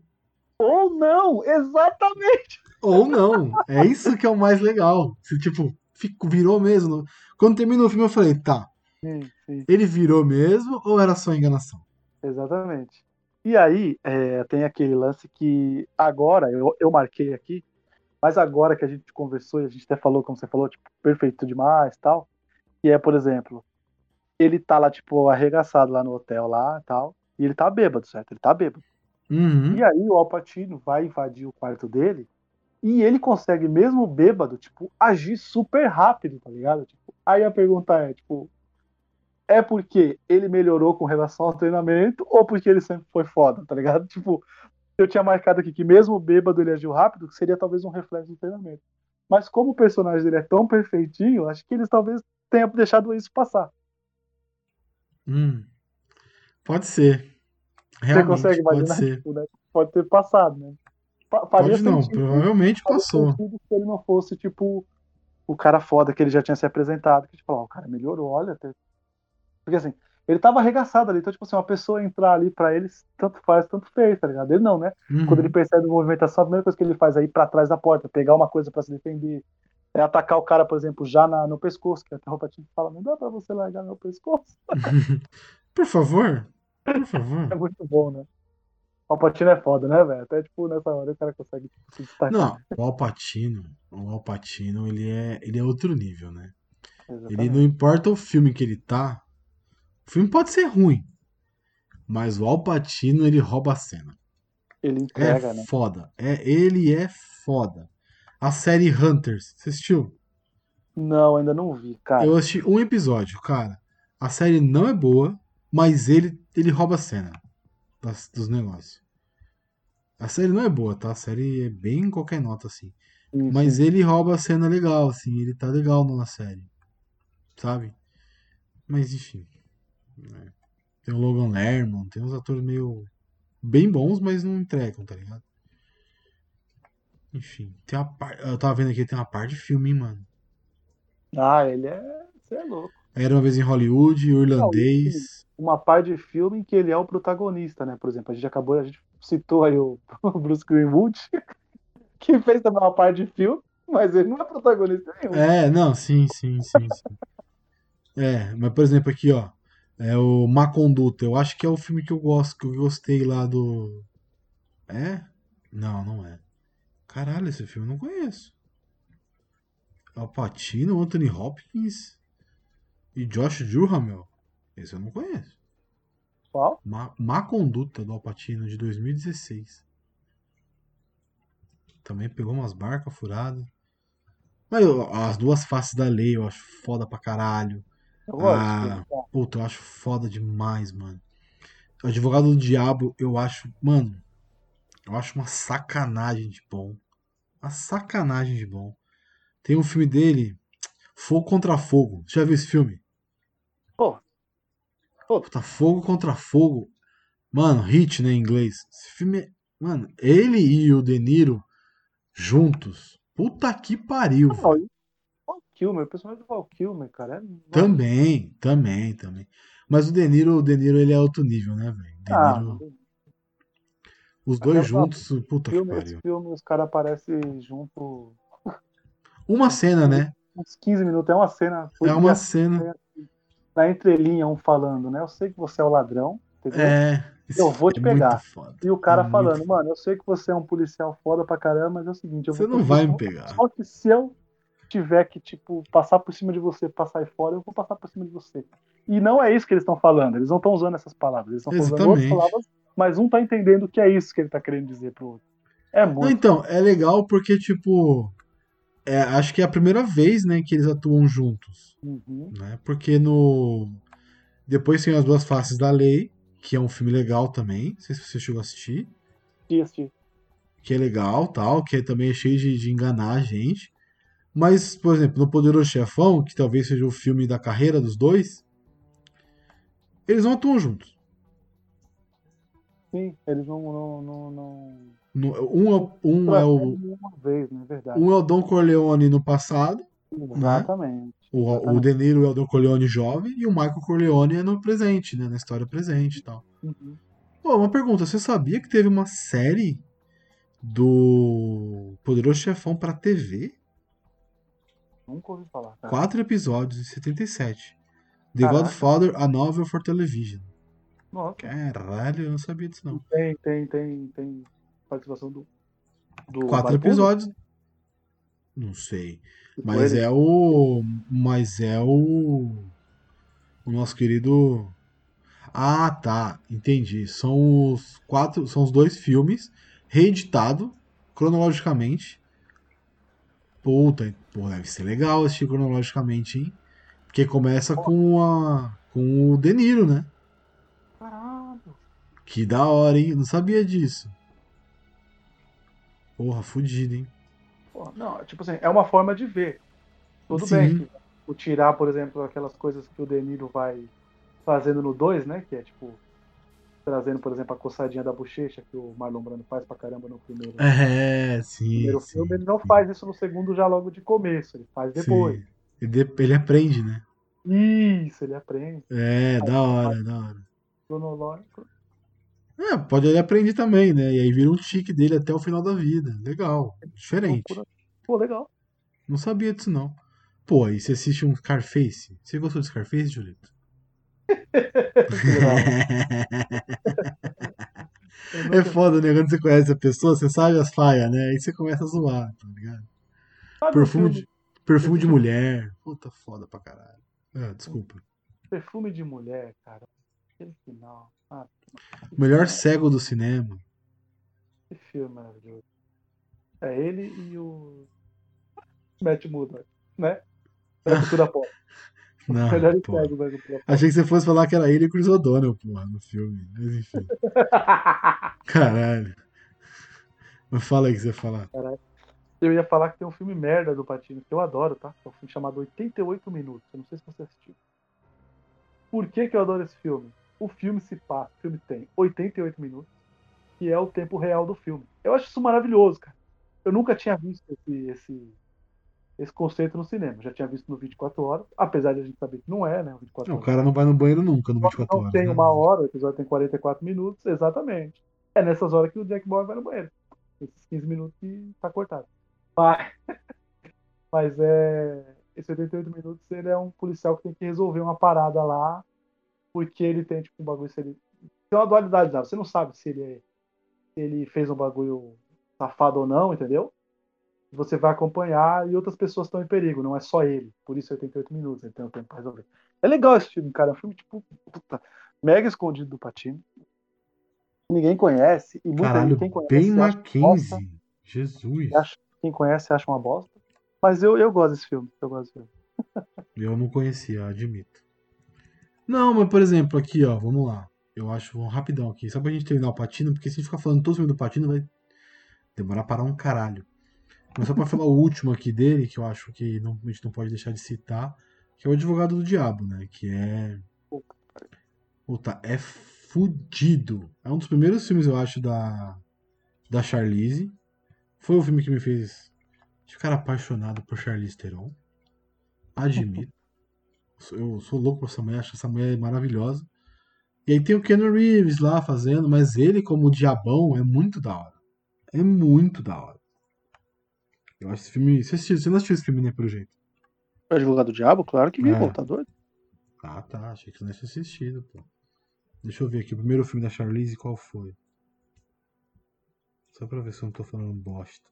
Speaker 2: Ou não, exatamente.
Speaker 1: Ou não. É isso que é o mais legal. Se, tipo, fico- virou mesmo. Quando terminou o filme, eu falei, tá,
Speaker 2: Sim, sim,
Speaker 1: ele virou mesmo ou era só enganação?
Speaker 2: exatamente. E aí, é, tem aquele lance que agora, eu, eu marquei aqui, mas agora que a gente conversou e a gente até falou, como você falou, tipo, perfeito demais tal, que é, por exemplo, ele tá lá, tipo, arregaçado lá no hotel lá tal, e ele tá bêbado, certo? Ele tá bêbado.
Speaker 1: Uhum.
Speaker 2: E aí o Alpatino vai invadir o quarto dele e ele consegue, mesmo bêbado, tipo, agir super rápido, tá ligado? Tipo, aí a pergunta é, tipo, é porque ele melhorou com relação ao treinamento ou porque ele sempre foi foda, tá ligado? Tipo, eu tinha marcado aqui que mesmo bêbado ele agiu rápido, que seria talvez um reflexo do treinamento. Mas como o personagem dele é tão perfeitinho, acho que eles talvez tenham deixado isso passar.
Speaker 1: Hum. Pode ser.
Speaker 2: Você
Speaker 1: Realmente,
Speaker 2: consegue
Speaker 1: pode
Speaker 2: imaginar?
Speaker 1: ser.
Speaker 2: Tipo, né? Pode ter passado, né? Fa- Faria
Speaker 1: Pode não,
Speaker 2: sentido.
Speaker 1: provavelmente passou.
Speaker 2: sentido se ele não fosse, tipo, o cara foda que ele já tinha se apresentado. Que, tipo, ó, o cara melhorou, olha. Até... Porque assim, ele tava arregaçado ali. Então, tipo assim, uma pessoa entrar ali pra ele, tanto faz, tanto fez, tá ligado? Ele não, né?
Speaker 1: Uhum.
Speaker 2: Quando ele percebe a movimentação, a primeira coisa que ele faz é ir pra trás da porta, pegar uma coisa pra se defender. É atacar o cara, por exemplo, já na- no pescoço, que até o Palpatine fala, não dá pra você largar meu pescoço.
Speaker 1: Por favor. Por favor.
Speaker 2: É muito bom, né? O Palpatine é foda, né, velho? Até, tipo, nessa hora o cara consegue tipo, se destacar.
Speaker 1: Não, o Alpatino, o Alpatino, ele é, ele é outro nível, né? Ele
Speaker 2: Exatamente.
Speaker 1: não importa o filme que ele tá. O filme pode ser ruim, mas o Alpatino ele rouba a cena.
Speaker 2: Ele
Speaker 1: É
Speaker 2: entrega, né?
Speaker 1: foda. É, ele é foda. A série Hunters, você assistiu?
Speaker 2: Não, ainda não vi, cara.
Speaker 1: Eu assisti um episódio, cara. A série não é boa, mas ele, ele rouba a cena das- dos negócios. A série não é boa, tá? A série é bem qualquer nota, assim.
Speaker 2: Sim,
Speaker 1: Mas ele rouba a cena legal, assim. Ele tá legal na série. Sabe? Mas, enfim. né. Tem o Logan Lerman, tem uns atores meio. bem bons, mas não entregam, tá ligado? Enfim. Tem uma par... Eu tava vendo aqui, tem uma par de filme, hein, mano.
Speaker 2: Ah, ele é. Você é louco.
Speaker 1: Era uma vez em Hollywood, o irlandês.
Speaker 2: Uma parte de filme em que ele é o protagonista, né? Por exemplo, a gente acabou, a gente citou aí o Bruce Greenwood, que fez também uma parte de filme, mas ele não é protagonista nenhum.
Speaker 1: É, não, sim, sim, sim, sim. É, mas por exemplo aqui, ó. É o Má Conduta. Eu acho que é o filme que eu gosto, que eu gostei lá do. É? Não, não é. Caralho, esse filme eu não conheço. Al Pacino, Anthony Hopkins e Josh Duhamel. Esse eu não conheço.
Speaker 2: Qual?
Speaker 1: Má, Má Conduta do Al Pacino, de 2016. Também pegou umas barcas furadas. Mas eu- as duas faces da lei eu acho foda pra caralho.
Speaker 2: Eu gosto.
Speaker 1: Ah. Puta, eu acho foda demais, mano. O Advogado do Diabo, eu acho. Mano, eu acho uma sacanagem de bom. Uma sacanagem de bom. Tem um filme dele, Fogo contra Fogo. Já viu esse filme?
Speaker 2: Pô, Pô.
Speaker 1: Puta, Fogo contra Fogo. Mano, hit, né, em inglês. Esse filme é. Mano, ele e o De Niro juntos. Puta que pariu, velho.
Speaker 2: Não, e Val Kilmer, o personagem do Val Kilmer, cara. É...
Speaker 1: Também, também, também. Mas o De Niro, o De Niro, ele é outro nível, né, velho?
Speaker 2: Ah,
Speaker 1: Niro, os dois
Speaker 2: Aquela-
Speaker 1: juntos, puta que
Speaker 2: filme, esse
Speaker 1: pariu.
Speaker 2: filme, os caras aparecem junto
Speaker 1: Uma cena, né?
Speaker 2: uns 15 minutos. É uma cena.
Speaker 1: É uma cena.
Speaker 2: Na entrelinha, um falando, né? Eu sei que você é o ladrão, entendeu?
Speaker 1: É.
Speaker 2: Eu vou te
Speaker 1: é
Speaker 2: pegar.
Speaker 1: Muito.
Speaker 2: E o cara
Speaker 1: É muito
Speaker 2: falando,
Speaker 1: foda.
Speaker 2: mano, eu sei que você é um policial foda pra caramba, mas é o seguinte, eu
Speaker 1: Você
Speaker 2: vou
Speaker 1: não vai me pegar.
Speaker 2: Só que se eu tiver que, tipo, passar por cima de você, passar aí fora, eu vou passar por cima de você. E não é isso que eles estão falando, eles não estão usando essas palavras, eles estão usando outras palavras, mas um tá entendendo que é isso que ele tá querendo dizer pro outro. É
Speaker 1: Não,
Speaker 2: muito.
Speaker 1: então, é legal porque, tipo. É, acho que é a primeira vez, né, que eles atuam juntos.
Speaker 2: Uhum.
Speaker 1: Né? Porque no. Depois tem As Duas Faces da Lei, que é um filme legal também. Não sei se você chegou a assistir.
Speaker 2: E esse-
Speaker 1: que é legal, tal, que também é cheio de, de enganar a gente. Mas, por exemplo, no Poderoso Chefão, que talvez seja o filme da carreira dos dois, eles não atuam juntos.
Speaker 2: Sim, eles não. não, não, não...
Speaker 1: Um, é, o- um, é o,
Speaker 2: Uma vez, né?
Speaker 1: Um é o Don Corleone no passado,
Speaker 2: Exatamente.
Speaker 1: o, o
Speaker 2: Exatamente.
Speaker 1: De Niro é o Don Corleone jovem, e o Michael Corleone é no presente, né, na história presente e tal.
Speaker 2: Uhum.
Speaker 1: Pô, uma pergunta, você sabia que teve uma série do Poderoso Chefão pra TV?
Speaker 2: Nunca ouvi falar. Cara.
Speaker 1: Quatro episódios em 77. The
Speaker 2: Caraca.
Speaker 1: Godfather, a novel for television.
Speaker 2: Nossa,
Speaker 1: Caralho, eu não sabia disso não.
Speaker 2: tem, tem, tem, tem participação do. do
Speaker 1: Quatro
Speaker 2: Barbudo?
Speaker 1: episódios. Não sei. Mas
Speaker 2: ele-
Speaker 1: é o. Mas é o. O nosso querido. Ah, tá. Entendi. São os quatro. São os dois filmes reeditado cronologicamente. Puta, pô, deve ser legal assistir cronologicamente, hein? Porque começa com a. com o De Niro, né?
Speaker 2: Caralho.
Speaker 1: Que da hora, hein? Eu não sabia disso. Porra, fudido, hein?
Speaker 2: Pô, não, tipo assim, é uma forma de ver. Tudo
Speaker 1: Sim.
Speaker 2: bem o tirar, por exemplo, aquelas coisas que o Deniro vai fazendo no 2, né? Que é tipo, trazendo, por exemplo, a coçadinha da bochecha que o Marlon Brando faz pra caramba no primeiro, no
Speaker 1: É, sim.
Speaker 2: primeiro
Speaker 1: sim,
Speaker 2: filme. Ele não faz isso no segundo já logo de começo, ele faz depois.
Speaker 1: Ele, ele aprende, né?
Speaker 2: Isso, ele aprende.
Speaker 1: É, da hora, da hora.
Speaker 2: Cronológico.
Speaker 1: É, pode ele aprender também, né? E aí vira um tique dele até o final da vida. Legal. Diferente.
Speaker 2: Pô, legal.
Speaker 1: Não sabia disso, não. Pô, e você assiste um Scarface? Você gostou de Scarface, Julito? é foda, né? Quando você conhece a pessoa, você sabe as falhas, né? Aí você começa a zoar, tá ligado?
Speaker 2: Sabe um
Speaker 1: Perfume de, perfume de mulher. Puta foda pra caralho. Ah, desculpa.
Speaker 2: Perfume de mulher, cara. Aquele final. Ah,
Speaker 1: O melhor cego do cinema.
Speaker 2: que filme maravilhoso. É ele e o Matt Murdock, né? Da cultura pop.
Speaker 1: Não, pô.
Speaker 2: pop.
Speaker 1: Achei que você fosse falar que era ele e o Chris O'Donnell, porra, no filme. Mas enfim. Caralho. Mas fala aí o que você ia falar.
Speaker 2: Eu ia falar que tem um filme merda do Patino, que eu adoro, tá? É um filme chamado 88 Minutos. Eu não sei se você assistiu. Por que, que eu adoro esse filme? O filme se passa, o filme tem 88 minutos, que é o tempo real do filme. Eu acho isso maravilhoso, cara. Eu nunca tinha visto esse, esse, esse conceito no cinema. Já tinha visto no 24 horas, apesar de a gente saber que não é, né? O 24
Speaker 1: Não, o
Speaker 2: horas.
Speaker 1: cara não vai no banheiro nunca no 24
Speaker 2: não
Speaker 1: horas.
Speaker 2: tem
Speaker 1: né?
Speaker 2: uma hora, o episódio tem 44 minutos, exatamente. É nessas horas que o Jack Bauer vai no banheiro. Esses 15 minutos que tá cortado. Mas, mas é. Esse 88 minutos ele é um policial que tem que resolver uma parada lá, porque ele tem, tipo, um bagulho. Se ele, tem uma dualidade lá. Você não sabe se ele, é- se ele fez um bagulho safado ou não, entendeu? Você vai acompanhar e outras pessoas estão em perigo, não é só ele. Por isso 88 minutos, ele tem o tempo pra resolver. É legal esse filme, cara. É um filme, tipo, puta, mega escondido do Patino. Ninguém conhece, e muita
Speaker 1: Caralho,
Speaker 2: gente, quem conhece, bosta,
Speaker 1: Mackenzie. Jesus.
Speaker 2: acha- quem conhece acha uma bosta. Mas eu, eu gosto desse filme. Eu gosto desse filme.
Speaker 1: Eu não conhecia, admito. Não, mas por exemplo, aqui, ó, vamos lá. Eu acho, vamos rapidão aqui, só pra gente terminar o Patino, porque se a gente ficar falando todo o filme do Patino, vai demorar para um caralho. Mas só pra falar o último aqui dele, que eu acho que não, a gente não pode deixar de citar, que é o Advogado do Diabo, né? Que é. Puta, é fudido. É um dos primeiros filmes, eu acho, da, da Charlize. Foi o filme que me fez ficar apaixonado por Charlize Theron. Admito. Eu sou louco por essa mulher, acho essa mulher maravilhosa. E aí tem o Keanu Reeves lá fazendo, mas ele como diabão é muito da hora. É muito da hora. Eu acho esse filme. Você, assistiu, você não assistiu esse filme, né, pelo jeito?
Speaker 2: O Advogado do Diabo, claro que vi,
Speaker 1: É.
Speaker 2: pô, tá doido?
Speaker 1: Ah, tá. Achei que você não tinha assistido, pô. Deixa eu ver aqui. O primeiro filme da Charlize, qual foi? Só pra ver se eu não tô falando bosta.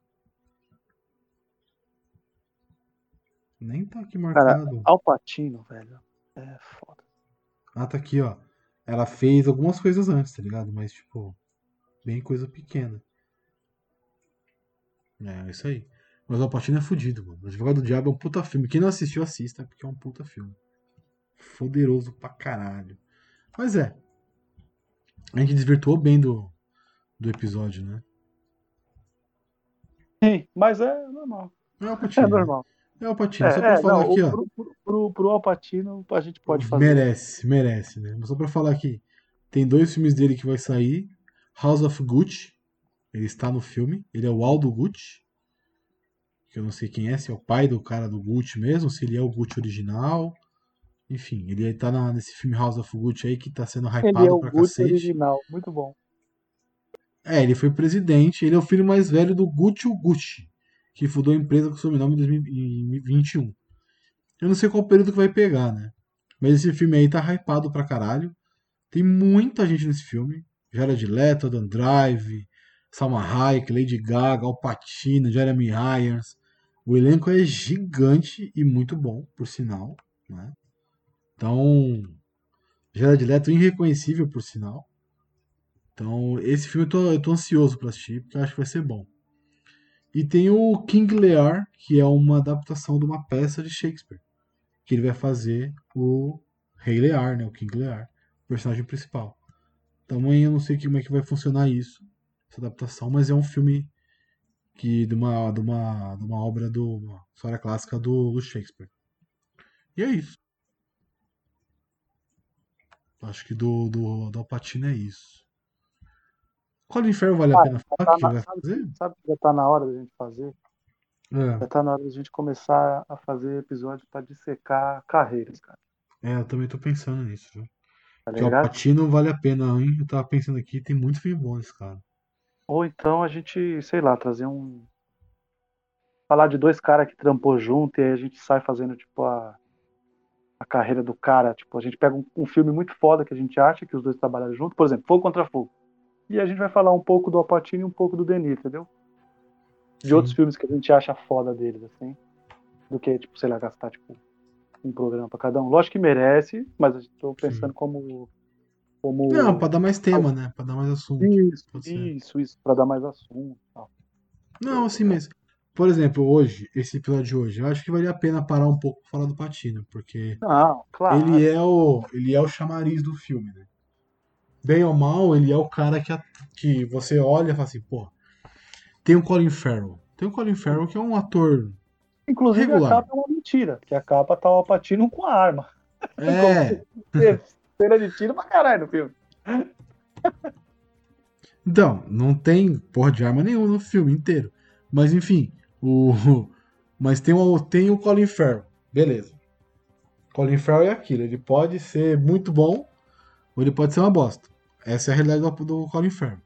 Speaker 1: Nem tá aqui marcado.
Speaker 2: Al Pacino, velho. É foda.
Speaker 1: Ah, tá aqui, ó. Ela fez algumas coisas antes, tá ligado? Mas, tipo, bem coisa pequena. É, é isso aí. Mas o Alpatino é fudido, mano. O Advogado do Diabo é um puta filme. Quem não assistiu, assista, porque é um puta filme. Foderoso pra caralho. Mas é. A gente desvirtuou bem do, do episódio, né?
Speaker 2: Sim, mas é normal.
Speaker 1: É
Speaker 2: É
Speaker 1: Alpatino. né?
Speaker 2: normal.
Speaker 1: É o Alpatino.
Speaker 2: É,
Speaker 1: Só pra
Speaker 2: é,
Speaker 1: falar
Speaker 2: não,
Speaker 1: aqui, ó.
Speaker 2: pro, pro, pro, pro Al Pacino a gente pode fazer.
Speaker 1: Merece, merece, né? Mas só pra falar aqui, tem dois filmes dele que vai sair. House of Gucci, ele está no filme. Ele é o Aldo Gucci. Que eu não sei quem é, se é o pai do cara do Gucci mesmo, se ele é o Gucci original. Enfim, ele tá na- nesse filme House of Gucci aí que tá sendo
Speaker 2: Ele
Speaker 1: hypado
Speaker 2: é o
Speaker 1: pra
Speaker 2: Gucci
Speaker 1: cacete.
Speaker 2: original, muito bom.
Speaker 1: É, ele foi presidente, ele é o filho mais velho do Gucci Gucci, que fundou a empresa com sobrenome em 2021. Eu não sei qual período que vai pegar, né? Mas esse filme aí tá hypado pra caralho. Tem muita gente nesse filme. Jared Leto, Adam Drive, Salma Hayek, Lady Gaga, Al Pacino, Jeremy Irons. O elenco é gigante e muito bom, por sinal, né? Então, Jared Leto irreconhecível, por sinal. Então, esse filme eu tô, eu tô ansioso pra assistir, porque eu acho que vai ser bom. E tem o King Lear, que é uma adaptação de uma peça de Shakespeare. Que ele vai fazer o Rei Lear, né? O King Lear, o personagem principal. Também eu não sei como é que vai funcionar isso, essa adaptação, mas é um filme que de uma, de uma, de uma obra do uma história clássica do, do Shakespeare. E é isso. Acho que do, do, do Alpatino é isso. Colin Farrell vale a
Speaker 2: Ah,
Speaker 1: pena falar
Speaker 2: tá na- sabe,
Speaker 1: fazer?
Speaker 2: sabe que já tá na hora da gente fazer?
Speaker 1: É,
Speaker 2: Já tá na hora da gente começar a fazer episódio pra dissecar carreiras, cara.
Speaker 1: é, eu também tô pensando nisso, viu?
Speaker 2: Tá
Speaker 1: Que o? Alpatino vale a pena, hein? Eu tava pensando aqui, tem muito filme bom esse cara.
Speaker 2: Ou então a gente, sei lá, trazer um. falar de dois caras que trampou junto e aí a gente sai fazendo, tipo, a, a carreira do cara. Tipo, a gente pega um, um filme muito foda que a gente acha que os dois trabalharam junto, por exemplo, Fogo contra Fogo. E a gente vai falar um pouco do Alpatino e um pouco do Denis, entendeu? De
Speaker 1: Sim.
Speaker 2: outros filmes que a gente acha foda deles, assim. Do que, tipo, sei lá, gastar, tipo, um programa pra cada um. Lógico que merece, mas eu tô pensando como. como...
Speaker 1: Não, pra dar mais tema, né? Pra dar mais assunto.
Speaker 2: Isso, isso, isso, pra dar mais assunto tal.
Speaker 1: Não, assim, mas, por exemplo, hoje, esse episódio de hoje, eu acho que valia a pena parar um pouco pra falar do Patino, porque
Speaker 2: Não, claro.
Speaker 1: ele é o ele é o chamariz do filme, né? Bem ou mal, ele é o cara que, a- que você olha e fala assim, pô, tem o Colin Farrell. Tem o Colin Farrell que é um ator.
Speaker 2: Inclusive
Speaker 1: regular.
Speaker 2: a capa é uma mentira, porque a capa tá o Alpatino com a arma.
Speaker 1: É.
Speaker 2: Cena de tiro pra caralho no filme.
Speaker 1: Então, não tem porra de arma nenhuma no filme inteiro. Mas enfim, o. Mas tem o, tem o Colin Farrell. Beleza. Colin Farrell é aquilo. Ele pode ser muito bom ou ele pode ser uma bosta. Essa é a realidade do, do Colin Farrell.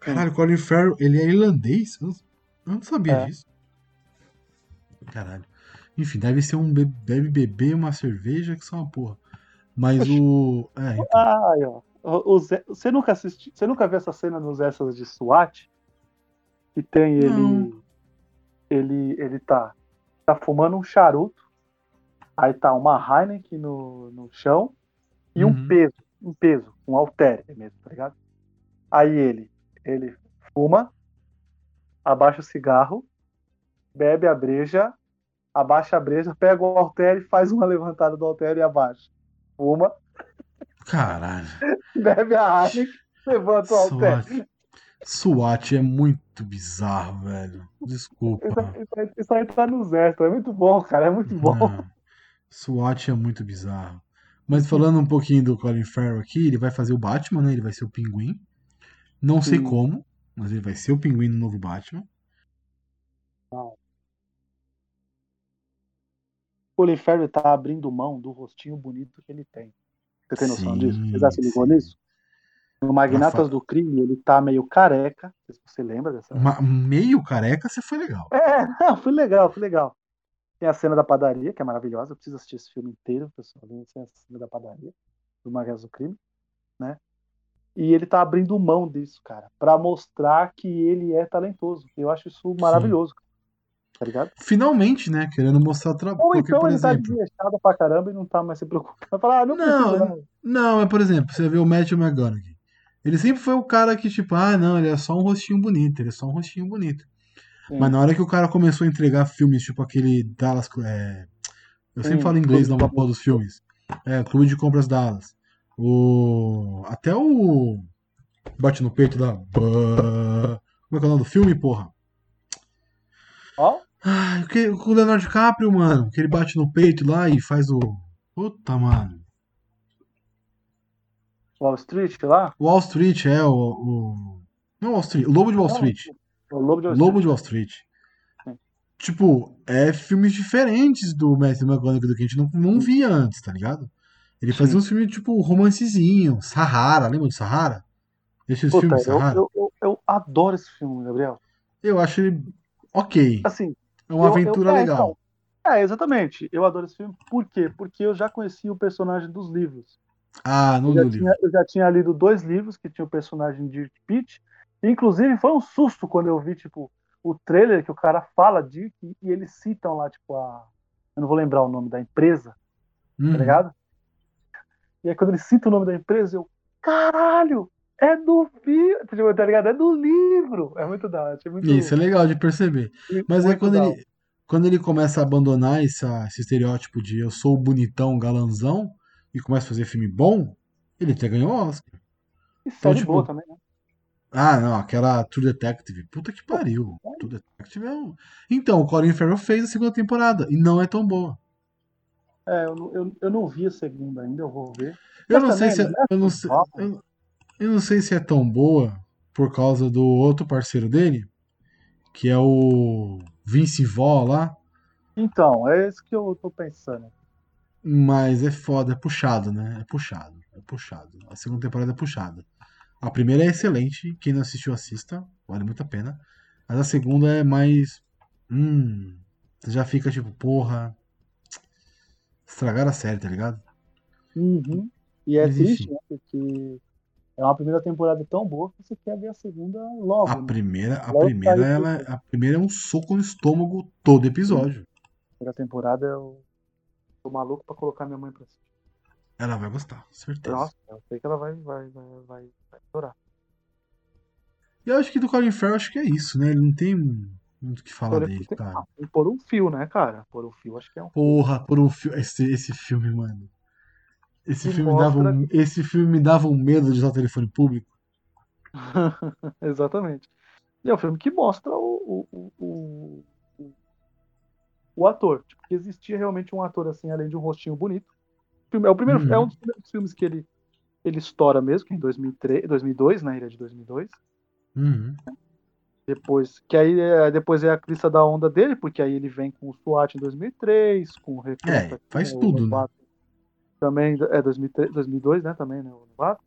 Speaker 1: Caralho, o Colin Farrell, ele é irlandês? Eu não, sabia
Speaker 2: É.
Speaker 1: disso. Caralho. Enfim, deve ser um. be- Deve beber uma cerveja que são uma porra. Mas o. É, então.
Speaker 2: Ai, ó. O- o Zé- Você nunca assistiu, você nunca viu essa cena nos essas de SWAT? Que tem ele.
Speaker 1: Não.
Speaker 2: Ele, ele tá, tá fumando um charuto. Aí tá uma Heineken no, no chão e um
Speaker 1: Uhum.
Speaker 2: peso, um peso, um halter mesmo, tá ligado? Aí ele, ele fuma, abaixa o cigarro, bebe a breja, abaixa a breja, pega o halter e faz uma levantada do halter e abaixa. Fuma,
Speaker 1: Caralho.
Speaker 2: bebe a Heineken, levanta o halter.
Speaker 1: SWAT. SWAT é muito bizarro, velho. Desculpa.
Speaker 2: Isso, isso aí- isso aí tá no Zé, é muito bom, cara, é muito bom.
Speaker 1: Não. SWAT é muito bizarro. Mas falando um pouquinho do Colin Farrell aqui, ele vai fazer o Batman, né? Ele vai ser o Pinguim. Não sei
Speaker 2: Sim.
Speaker 1: como, mas ele vai ser o Pinguim no novo Batman.
Speaker 2: O Colin Farrell tá abrindo mão do rostinho bonito que ele tem. Você tem noção
Speaker 1: Sim,
Speaker 2: disso? Você já se ligou
Speaker 1: sim.
Speaker 2: nisso? No Magnatas
Speaker 1: Rafa-
Speaker 2: do Crime, ele tá meio careca. Não sei se você lembra dessa.
Speaker 1: Ma- meio careca, você foi legal.
Speaker 2: É, não, foi legal, foi legal. Tem a cena da padaria, que é maravilhosa. Eu preciso assistir esse filme inteiro, pessoal. Tem a cena da padaria, do Magnatas do Crime, né? E ele tá abrindo mão disso, cara, pra mostrar que ele é talentoso. Eu acho isso maravilhoso, tá ligado?
Speaker 1: Finalmente, né? Querendo mostrar trabalho.
Speaker 2: Ou então
Speaker 1: por
Speaker 2: ele tá
Speaker 1: exemplo.
Speaker 2: desleixado pra caramba e não tá mais se preocupando. Falar, ah, não,
Speaker 1: Não,
Speaker 2: preciso, não.
Speaker 1: Não, é por exemplo, você vê o Matthew McConaughey. Ele sempre foi o cara que, tipo, ah, não, ele é só um rostinho bonito, ele é só um rostinho bonito.
Speaker 2: Sim.
Speaker 1: Mas na hora que o cara começou a entregar filmes, tipo aquele Dallas. é, Eu sempre
Speaker 2: Sim,
Speaker 1: falo inglês
Speaker 2: de
Speaker 1: uma porra dos filmes. É, Clube de Compras Dallas. O. Até o. Bate no peito da. Como é que é o nome do filme, porra?
Speaker 2: Ó,
Speaker 1: Ai, o Leonardo DiCaprio, mano. Que ele bate no peito lá e faz o. Puta, mano.
Speaker 2: Wall Street lá.
Speaker 1: Wall Street é o. o... Não Wall Street, o Lobo de Wall
Speaker 2: Não,
Speaker 1: Street.
Speaker 2: O Lobo de Wall
Speaker 1: Lobo
Speaker 2: Street.
Speaker 1: de Wall Street.
Speaker 2: Sim.
Speaker 1: Tipo, é filmes diferentes do Matthew McConaughey do que a gente não, não via antes, tá ligado? Ele fazia
Speaker 2: Sim.
Speaker 1: uns filmes tipo romancezinho, Sahara, lembra do Sahara? Esses
Speaker 2: Puta,
Speaker 1: filmes
Speaker 2: eu,
Speaker 1: Sahara? Eu,
Speaker 2: eu, eu, eu adoro esse filme, Gabriel.
Speaker 1: acho ele ok.
Speaker 2: Assim,
Speaker 1: É uma
Speaker 2: eu-
Speaker 1: aventura
Speaker 2: eu- é,
Speaker 1: legal.
Speaker 2: então, é, exatamente. Eu adoro esse filme. Por quê? Porque eu já conhecia o personagem dos livros.
Speaker 1: Ah, não
Speaker 2: Eu
Speaker 1: li o livro.
Speaker 2: eu já tinha lido dois livros que tinha o personagem de Dirk Pitt. Inclusive, foi um susto quando eu vi, tipo, o trailer que o cara fala Dirk e, e eles citam lá, tipo, a. Eu não vou lembrar o nome da empresa,
Speaker 1: Uhum.
Speaker 2: tá ligado? E aí quando ele cita o nome da empresa, eu. Caralho! É do filme, tá ligado? É do livro. É muito da hora. achei Muito,
Speaker 1: Isso é legal de perceber. Mas aí quando ele, quando ele começa a abandonar essa- esse estereótipo de eu sou o bonitão, galanzão, e começa a fazer filme bom, ele até ganhou Oscar.
Speaker 2: E série
Speaker 1: tipo,
Speaker 2: boa também, né?
Speaker 1: Ah, não, aquela True Detective. Puta que pariu. True Detective é um... Então, o Colin Farrell fez a segunda temporada e não é tão boa.
Speaker 2: É, eu, não- eu, eu não vi a segunda ainda, eu vou ver.
Speaker 1: Eu
Speaker 2: Mas
Speaker 1: não sei se é,
Speaker 2: né?
Speaker 1: eu não sei, eu, eu não sei se é tão boa por causa do outro parceiro dele, que é o Vince Vaughn lá,
Speaker 2: Então, é isso que eu tô pensando.
Speaker 1: mas é foda, é puxado, né? É puxado, é puxado. A segunda temporada é puxada. A primeira é excelente, quem não assistiu assista, vale muito a pena. Mas a segunda é mais hum, você já fica tipo, porra, estragaram a série, tá ligado?
Speaker 2: Uhum. E é
Speaker 1: Mas,
Speaker 2: triste,
Speaker 1: enfim.
Speaker 2: né? Porque é uma primeira temporada tão boa que você quer ver a segunda logo.
Speaker 1: A
Speaker 2: né?
Speaker 1: primeira, a
Speaker 2: Logo
Speaker 1: primeira, ela,
Speaker 2: tudo.
Speaker 1: a primeira é um soco no estômago todo episódio.
Speaker 2: primeira temporada eu tô maluco pra colocar minha mãe pra assistir.
Speaker 1: Ela vai gostar, certeza.
Speaker 2: Nossa, eu sei que ela vai, vai, vai, vai, vai adorar.
Speaker 1: E eu acho que do Colin Farrell, acho que é isso, né? Ele não tem muito o que falar
Speaker 2: Ele-
Speaker 1: dele,
Speaker 2: tem-
Speaker 1: cara.
Speaker 2: ah, pôr um fio, né, cara? Pôr um fio, acho que é um
Speaker 1: Porra, por um filme. Esse, esse filme, mano. Esse
Speaker 2: Que
Speaker 1: filme, me dava um, esse filme me dava um medo de usar o telefone público.
Speaker 2: Exatamente. E é um filme que mostra o, o, o, o, o ator. Tipo, que existia realmente um ator assim, além de um rostinho bonito. É, o primeiro,
Speaker 1: Uhum.
Speaker 2: é um dos primeiros filmes que ele, ele estoura mesmo, que é em 2003, 2002, né? Ele é de 2002.
Speaker 1: Uhum.
Speaker 2: Depois, que aí é, depois é a crista da onda dele, porque aí ele vem com o SWAT em 2003, com o Recruta,
Speaker 1: É, faz tudo, né?
Speaker 2: Novato Também é 2003, 2002, né? Também, né? O Novato.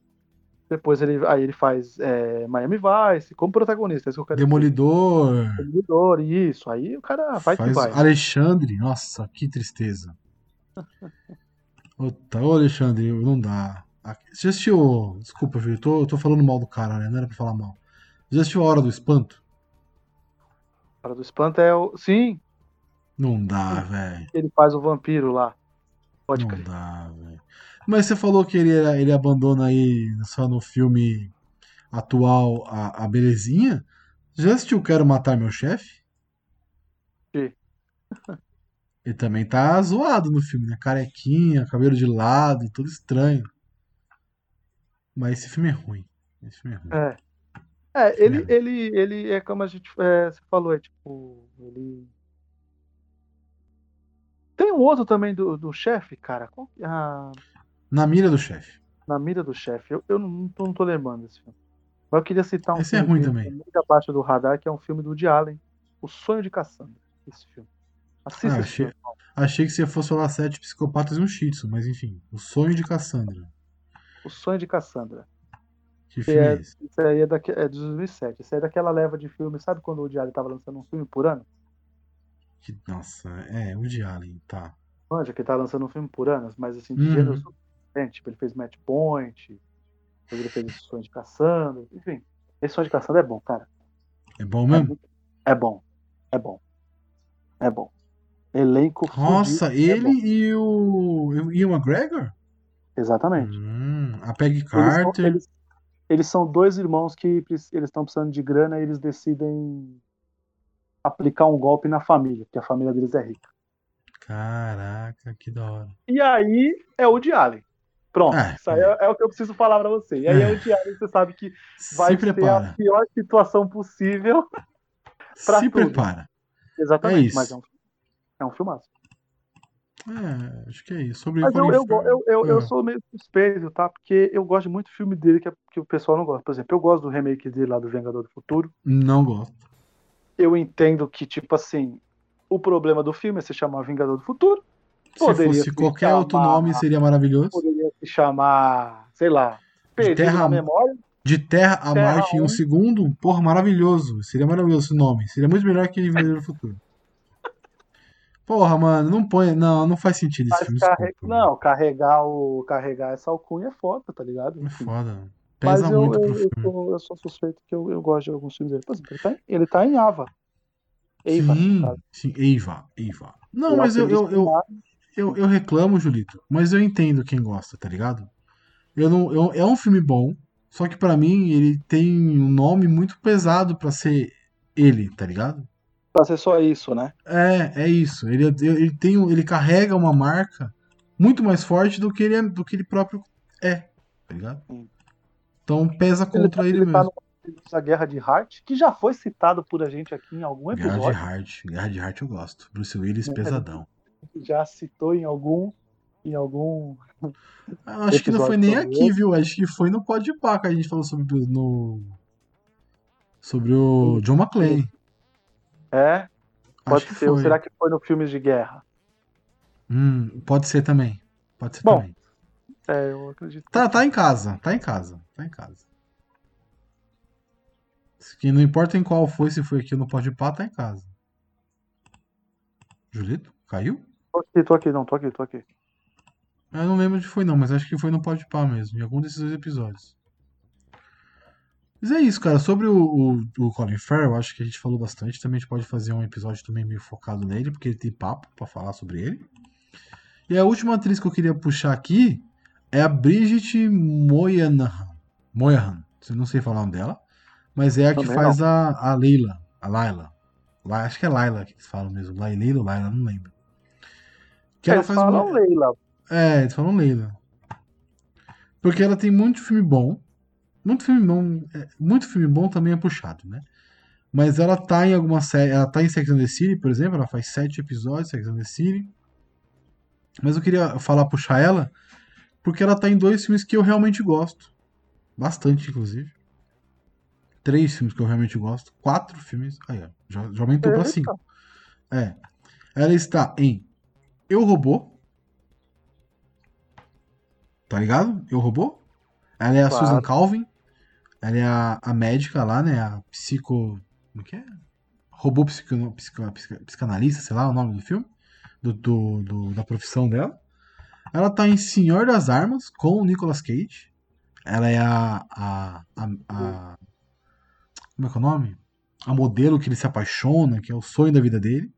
Speaker 2: Depois ele, aí ele faz é, Miami Vice como protagonista. É isso que quero dizer.
Speaker 1: Demolidor.
Speaker 2: Demolidor, isso. Aí o cara vai que
Speaker 1: faz
Speaker 2: vai.
Speaker 1: Alexandre. Nossa, que tristeza. Puta, ô Alexandre, não dá. Você já assistiu. Desculpa, viu? Eu tô, eu tô falando mal do cara, né? Não era pra falar mal. Você já assistiu A Hora do Espanto?
Speaker 2: O cara do espanto é o. Sim,
Speaker 1: Não dá, velho.
Speaker 2: ele faz o vampiro lá. Pode
Speaker 1: Não
Speaker 2: crer.
Speaker 1: dá, velho. Mas você falou que ele, ele abandona aí só no filme atual a, a belezinha. Já assistiu Quero Matar Meu Chefe?
Speaker 2: Sim.
Speaker 1: Ele também tá zoado no filme, né? Carequinha, cabelo de lado, tudo estranho. Mas esse filme é ruim. Esse filme é ruim.
Speaker 2: É. É, ele,
Speaker 1: Mesmo.
Speaker 2: ele, ele é como a gente é, você falou, é tipo, ele. Tem um outro também do, do chefe, cara. Que- ah,
Speaker 1: Na mira do chefe.
Speaker 2: na mira do chefe. Eu, eu não, tô, não tô lembrando desse filme. Mas eu queria citar um
Speaker 1: Esse é
Speaker 2: filme
Speaker 1: ruim
Speaker 2: que
Speaker 1: também.
Speaker 2: é muito abaixo do radar, que é um filme do Woody Allen. O Sonho de Cassandra. Esse filme. Assista
Speaker 1: Ah, achei,
Speaker 2: filme.
Speaker 1: achei que você fosse falar Sete Psicopatas e um Shih Tzu, mas enfim. O Sonho de Cassandra.
Speaker 2: O Sonho de Cassandra.
Speaker 1: Que filme é,
Speaker 2: é,
Speaker 1: esse?
Speaker 2: isso aí é, daque, é de 2007. Isso aí é daquela leva de filmes. Sabe quando o Woody Allen tava lançando um filme por ano?
Speaker 1: Que, nossa, é, o Allen, tá.
Speaker 2: Manja, que ele tá lançando um filme por ano, mas assim, de
Speaker 1: Uhum.
Speaker 2: gênero. Tipo, ele fez Match Point, ele fez esse Sonho de Cassandra. Enfim, esse Sonho de Cassandra é bom, cara.
Speaker 1: É bom
Speaker 2: É,
Speaker 1: mesmo?
Speaker 2: muito- é bom. É bom. É bom. Elenco
Speaker 1: Nossa,
Speaker 2: fudido, é
Speaker 1: ele
Speaker 2: bom.
Speaker 1: e o e o McGregor?
Speaker 2: Exatamente.
Speaker 1: Hum, a Peggy
Speaker 2: Eles são,
Speaker 1: Carter.
Speaker 2: eles, eles são dois irmãos que eles estão precisando de grana e eles decidem aplicar um golpe na família, porque a família deles é rica.
Speaker 1: Caraca, que da hora.
Speaker 2: E aí é o de Allen. Pronto,
Speaker 1: É,
Speaker 2: isso aí é, é o que eu preciso falar pra você. E aí é,
Speaker 1: É.
Speaker 2: o de Allen, você sabe que vai
Speaker 1: Se
Speaker 2: ser a pior situação possível. pra
Speaker 1: Se
Speaker 2: tudo.
Speaker 1: prepara.
Speaker 2: Exatamente,
Speaker 1: isso.
Speaker 2: mas é um, é um filmaço.
Speaker 1: É, acho que é isso. Sobre
Speaker 2: Mas eu, eu, eu, eu, eu
Speaker 1: Ah,
Speaker 2: sou meio suspeito, tá? Porque eu gosto de muito filme dele que, é- que o pessoal não gosta. Por exemplo, eu gosto do remake dele lá do Vingador do Futuro.
Speaker 1: Não gosto.
Speaker 2: Eu entendo que, tipo assim, o problema do filme é se chamar Vingador do Futuro.
Speaker 1: Se
Speaker 2: Poderia
Speaker 1: fosse
Speaker 2: se
Speaker 1: qualquer outro
Speaker 2: chamar-
Speaker 1: nome, seria maravilhoso.
Speaker 2: Poderia se chamar, sei lá, Perdido
Speaker 1: Terra-
Speaker 2: na Memória.
Speaker 1: De Terra a
Speaker 2: Terra
Speaker 1: Marte em um
Speaker 2: um.
Speaker 1: segundo, porra, maravilhoso. Seria maravilhoso esse nome. Seria muito melhor que Vingador do Futuro. Porra, mano, não põe. Não, não faz sentido esse
Speaker 2: Mas
Speaker 1: filme.
Speaker 2: carre... Não, carregar, o... carregar essa alcunha é foda, tá ligado?
Speaker 1: É foda.
Speaker 2: Mas
Speaker 1: Pesa
Speaker 2: eu,
Speaker 1: muito
Speaker 2: eu,
Speaker 1: pro
Speaker 2: eu,
Speaker 1: filme.
Speaker 2: sou, eu sou suspeito que eu, eu gosto de alguns filmes dele. Por exemplo, ele tá em, ele tá em Ava. No
Speaker 1: sim, sim, Eva, Eva. Não,
Speaker 2: Eu
Speaker 1: mas eu, eu, eu, eu, eu reclamo, Julito, mas eu entendo quem gosta, tá ligado? Eu não, eu, é um filme bom, só que pra mim ele tem um nome muito pesado pra ser ele, tá ligado?
Speaker 2: Pra ser só isso, né?
Speaker 1: É, é isso. Ele, ele tem, ele carrega uma marca muito mais forte do que ele, é- do que ele próprio é, tá ligado?
Speaker 2: Sim.
Speaker 1: Então pesa contra ele,
Speaker 2: ele tá
Speaker 1: mesmo.
Speaker 2: no a Guerra de Heart, que já foi citado por a gente aqui em algum
Speaker 1: Guerra de
Speaker 2: episódio.
Speaker 1: Heart, Guerra de Heart eu gosto. Bruce Willis
Speaker 2: É.
Speaker 1: pesadão.
Speaker 2: Já citou em algum. Em algum.
Speaker 1: Eu acho que não foi
Speaker 2: episódio
Speaker 1: nem aqui,
Speaker 2: ele.
Speaker 1: viu? Acho que foi no Podpah que a gente falou sobre no sobre o John McClane.
Speaker 2: É, pode ser. Ou será que foi no Filmes de Guerra?
Speaker 1: Hum, pode ser também. Pode ser
Speaker 2: Bom,
Speaker 1: também.
Speaker 2: É, eu acredito.
Speaker 1: Tá, tá em casa, tá em casa, tá em casa. Que não importa em qual foi, se foi aqui no Podpah, tá em casa. Julito? Caiu?
Speaker 2: Tô aqui, tô aqui, não, tô aqui, tô aqui.
Speaker 1: Eu não lembro onde foi não, mas acho que foi no Pode Pá mesmo, em algum desses dois episódios. Mas é isso, cara. Sobre o, o, o Colin Farrell, acho que a gente falou bastante. Também a gente pode fazer um episódio também meio focado nele, porque ele tem papo pra falar sobre ele. E a última atriz que eu queria puxar aqui é a Bridget Moyanahan. Moyanahan. Eu não sei falar o nome dela. Mas é a que
Speaker 2: Também
Speaker 1: faz a, a Leila. A Laila. Lá, acho que é Laila que eles falam mesmo. Lai- Leila ou Laila, não lembro. Que ela
Speaker 2: Eles
Speaker 1: faz
Speaker 2: falam
Speaker 1: uma-
Speaker 2: Leila.
Speaker 1: é, eles falam Leila. Porque ela tem muito filme bom. Muito filme bom. é, muito filme bom também é puxado, né? Mas ela tá em alguma série. Ela tá em Sex and the City, por exemplo. Ela faz sete episódios de Sex and the City. Mas eu queria falar, puxar ela, porque ela tá em dois filmes que eu realmente gosto. Bastante, inclusive. Três filmes que eu realmente gosto. Quatro filmes. Aí, ó. Já, já aumentou pra
Speaker 2: Eita.
Speaker 1: cinco. É. Ela está em Eu Robô. Tá ligado? Eu Robô. Ela é a
Speaker 2: Claro.
Speaker 1: Susan Calvin. Ela é a, a médica lá, né? A psico. Como que é? Robô psico, psico, psico- psicanalista, sei lá o nome do filme. Do, do- do- da profissão dela. Ela tá em Senhor das Armas com o Nicolas Cage. Ela é a. a, a, a- como é que é o nome? A modelo que ele se apaixona, que é o sonho da vida dele.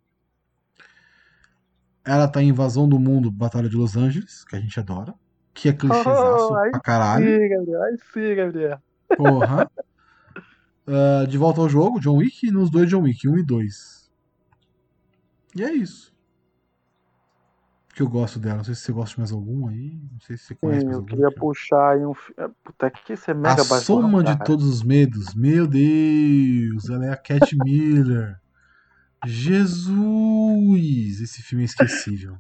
Speaker 1: Ela tá em Invasão do Mundo, Batalha de Los Angeles, que a gente adora. Que é clichêzaço
Speaker 2: Oh,
Speaker 1: pra caralho.
Speaker 2: Sim, Gabriel. Aí sim, Gabriel.
Speaker 1: Porra. Ah, de volta ao jogo, John Wick, nos dois John Wick, 1 e 2. E é isso. Que eu gosto dela. Não sei se você gosta de mais algum aí. Não sei se você conhece
Speaker 2: Sim,
Speaker 1: mais
Speaker 2: eu queria puxar aí um. é, Puta, que isso é
Speaker 1: A
Speaker 2: mega baixo.
Speaker 1: soma de todos os medos. Meu Deus, ela é a Cat Miller. Jesus! Esse filme é esquecível.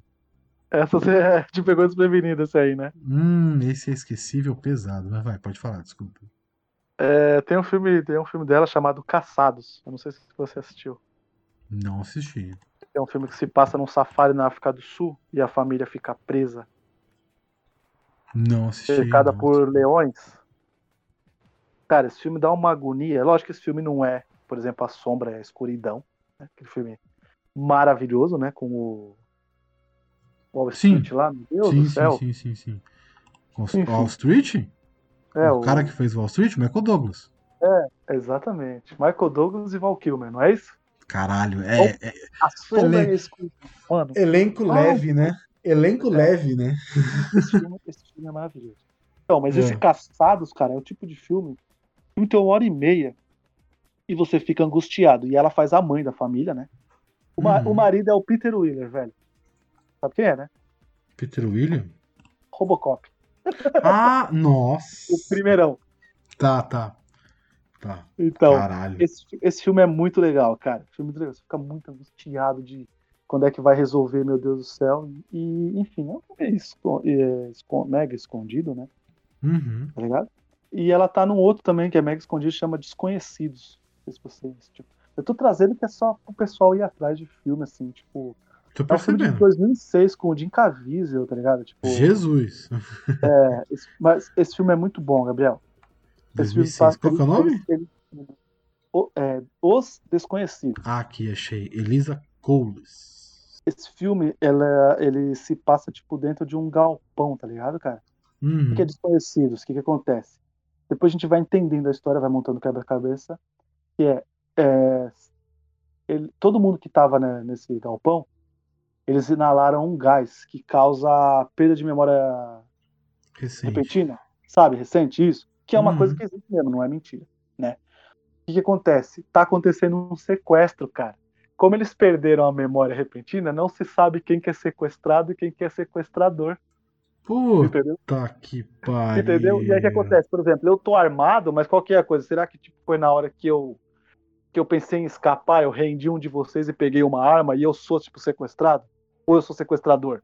Speaker 2: Essa você te pegou desprevenido, esse aí, né?
Speaker 1: Hum, esse é esquecível pesado. Mas vai, pode falar, desculpa.
Speaker 2: É, tem um filme, tem um filme dela chamado Caçados. Eu não sei se você assistiu.
Speaker 1: Não assisti.
Speaker 2: É um filme que se passa num safari na África do Sul e a família fica presa,
Speaker 1: Não assisti.
Speaker 2: cercada
Speaker 1: não.
Speaker 2: por leões. Cara, esse filme dá uma agonia. Lógico que esse filme não é, por exemplo, A Sombra é a Escuridão. Né? Aquele filme maravilhoso, né? Com o Wall
Speaker 1: Sim.
Speaker 2: Street lá, meu Deus
Speaker 1: sim,
Speaker 2: do céu.
Speaker 1: sim, sim, sim, sim. Wall Street?
Speaker 2: É,
Speaker 1: o, cara que fez Wall Street, Michael Douglas.
Speaker 2: Exatamente. Michael Douglas e Val Kilmer, não é isso?
Speaker 1: Caralho, é, é
Speaker 2: A Sombra
Speaker 1: Ele-
Speaker 2: é. Mano,
Speaker 1: elenco
Speaker 2: Ah,
Speaker 1: leve, né? Elenco leve, né?
Speaker 2: Esse filme, esse filme é maravilhoso. Então, mas
Speaker 1: É.
Speaker 2: esse Caçados, cara, é o tipo de filme. O filme tem uma hora e meia e você fica angustiado. E ela faz a mãe da família, né? O, ma-
Speaker 1: Uhum.
Speaker 2: o marido é o Peter Wheeler, velho. Sabe quem é, né?
Speaker 1: Peter William?
Speaker 2: Robocop.
Speaker 1: Ah, nossa.
Speaker 2: O primeirão.
Speaker 1: Tá, tá. Tá.
Speaker 2: Então,
Speaker 1: Caralho.
Speaker 2: esse, esse filme é muito legal, cara. Filme muito legal. Você fica muito angustiado de quando é que vai resolver, meu Deus do céu. E, enfim, é um filme esco- é, esco- mega escondido, né?
Speaker 1: Uhum.
Speaker 2: tá ligado? E ela tá num outro também, que é mega escondido, chama Desconhecidos. Não sei se vocês, tipo, eu tô trazendo que é só pro pessoal ir atrás de filme, assim, tipo,
Speaker 1: Tô
Speaker 2: é um filme de
Speaker 1: percebendo.
Speaker 2: 2006 com o Jim Caviezel, tá ligado? Tipo,
Speaker 1: Jesus.
Speaker 2: é, esse- mas esse filme é muito bom, Gabriel. Esse filme
Speaker 1: 2006. Qual que é o nome?
Speaker 2: ele- ele- o- é, Os Desconhecidos.
Speaker 1: Ah, aqui, achei. Elisa Coles.
Speaker 2: Esse filme, ela, ele se passa, tipo, dentro de um galpão, tá ligado, cara?
Speaker 1: Uhum.
Speaker 2: O que é desconhecidos? O que, que acontece? Depois a gente vai entendendo a história, vai montando quebra-cabeça, que é, é, ele- todo mundo que estava nesse galpão, eles inalaram um gás que causa perda de memória
Speaker 1: Recente.
Speaker 2: repentina, sabe? Recente isso, que é uma
Speaker 1: Uhum.
Speaker 2: coisa que existe mesmo, não é mentira, né? O que, que acontece? Tá acontecendo um sequestro, cara. Como eles perderam a memória repentina, não se sabe quem que é sequestrado e quem que é sequestrador,
Speaker 1: Puta
Speaker 2: entendeu?
Speaker 1: que pariu.
Speaker 2: Entendeu? E aí o que acontece? Por exemplo, eu tô armado, mas qual que é a coisa? Será que tipo, foi na hora que eu que eu pensei em escapar, eu rendi um de vocês e peguei uma arma e eu sou tipo sequestrado? Ou eu sou sequestrador?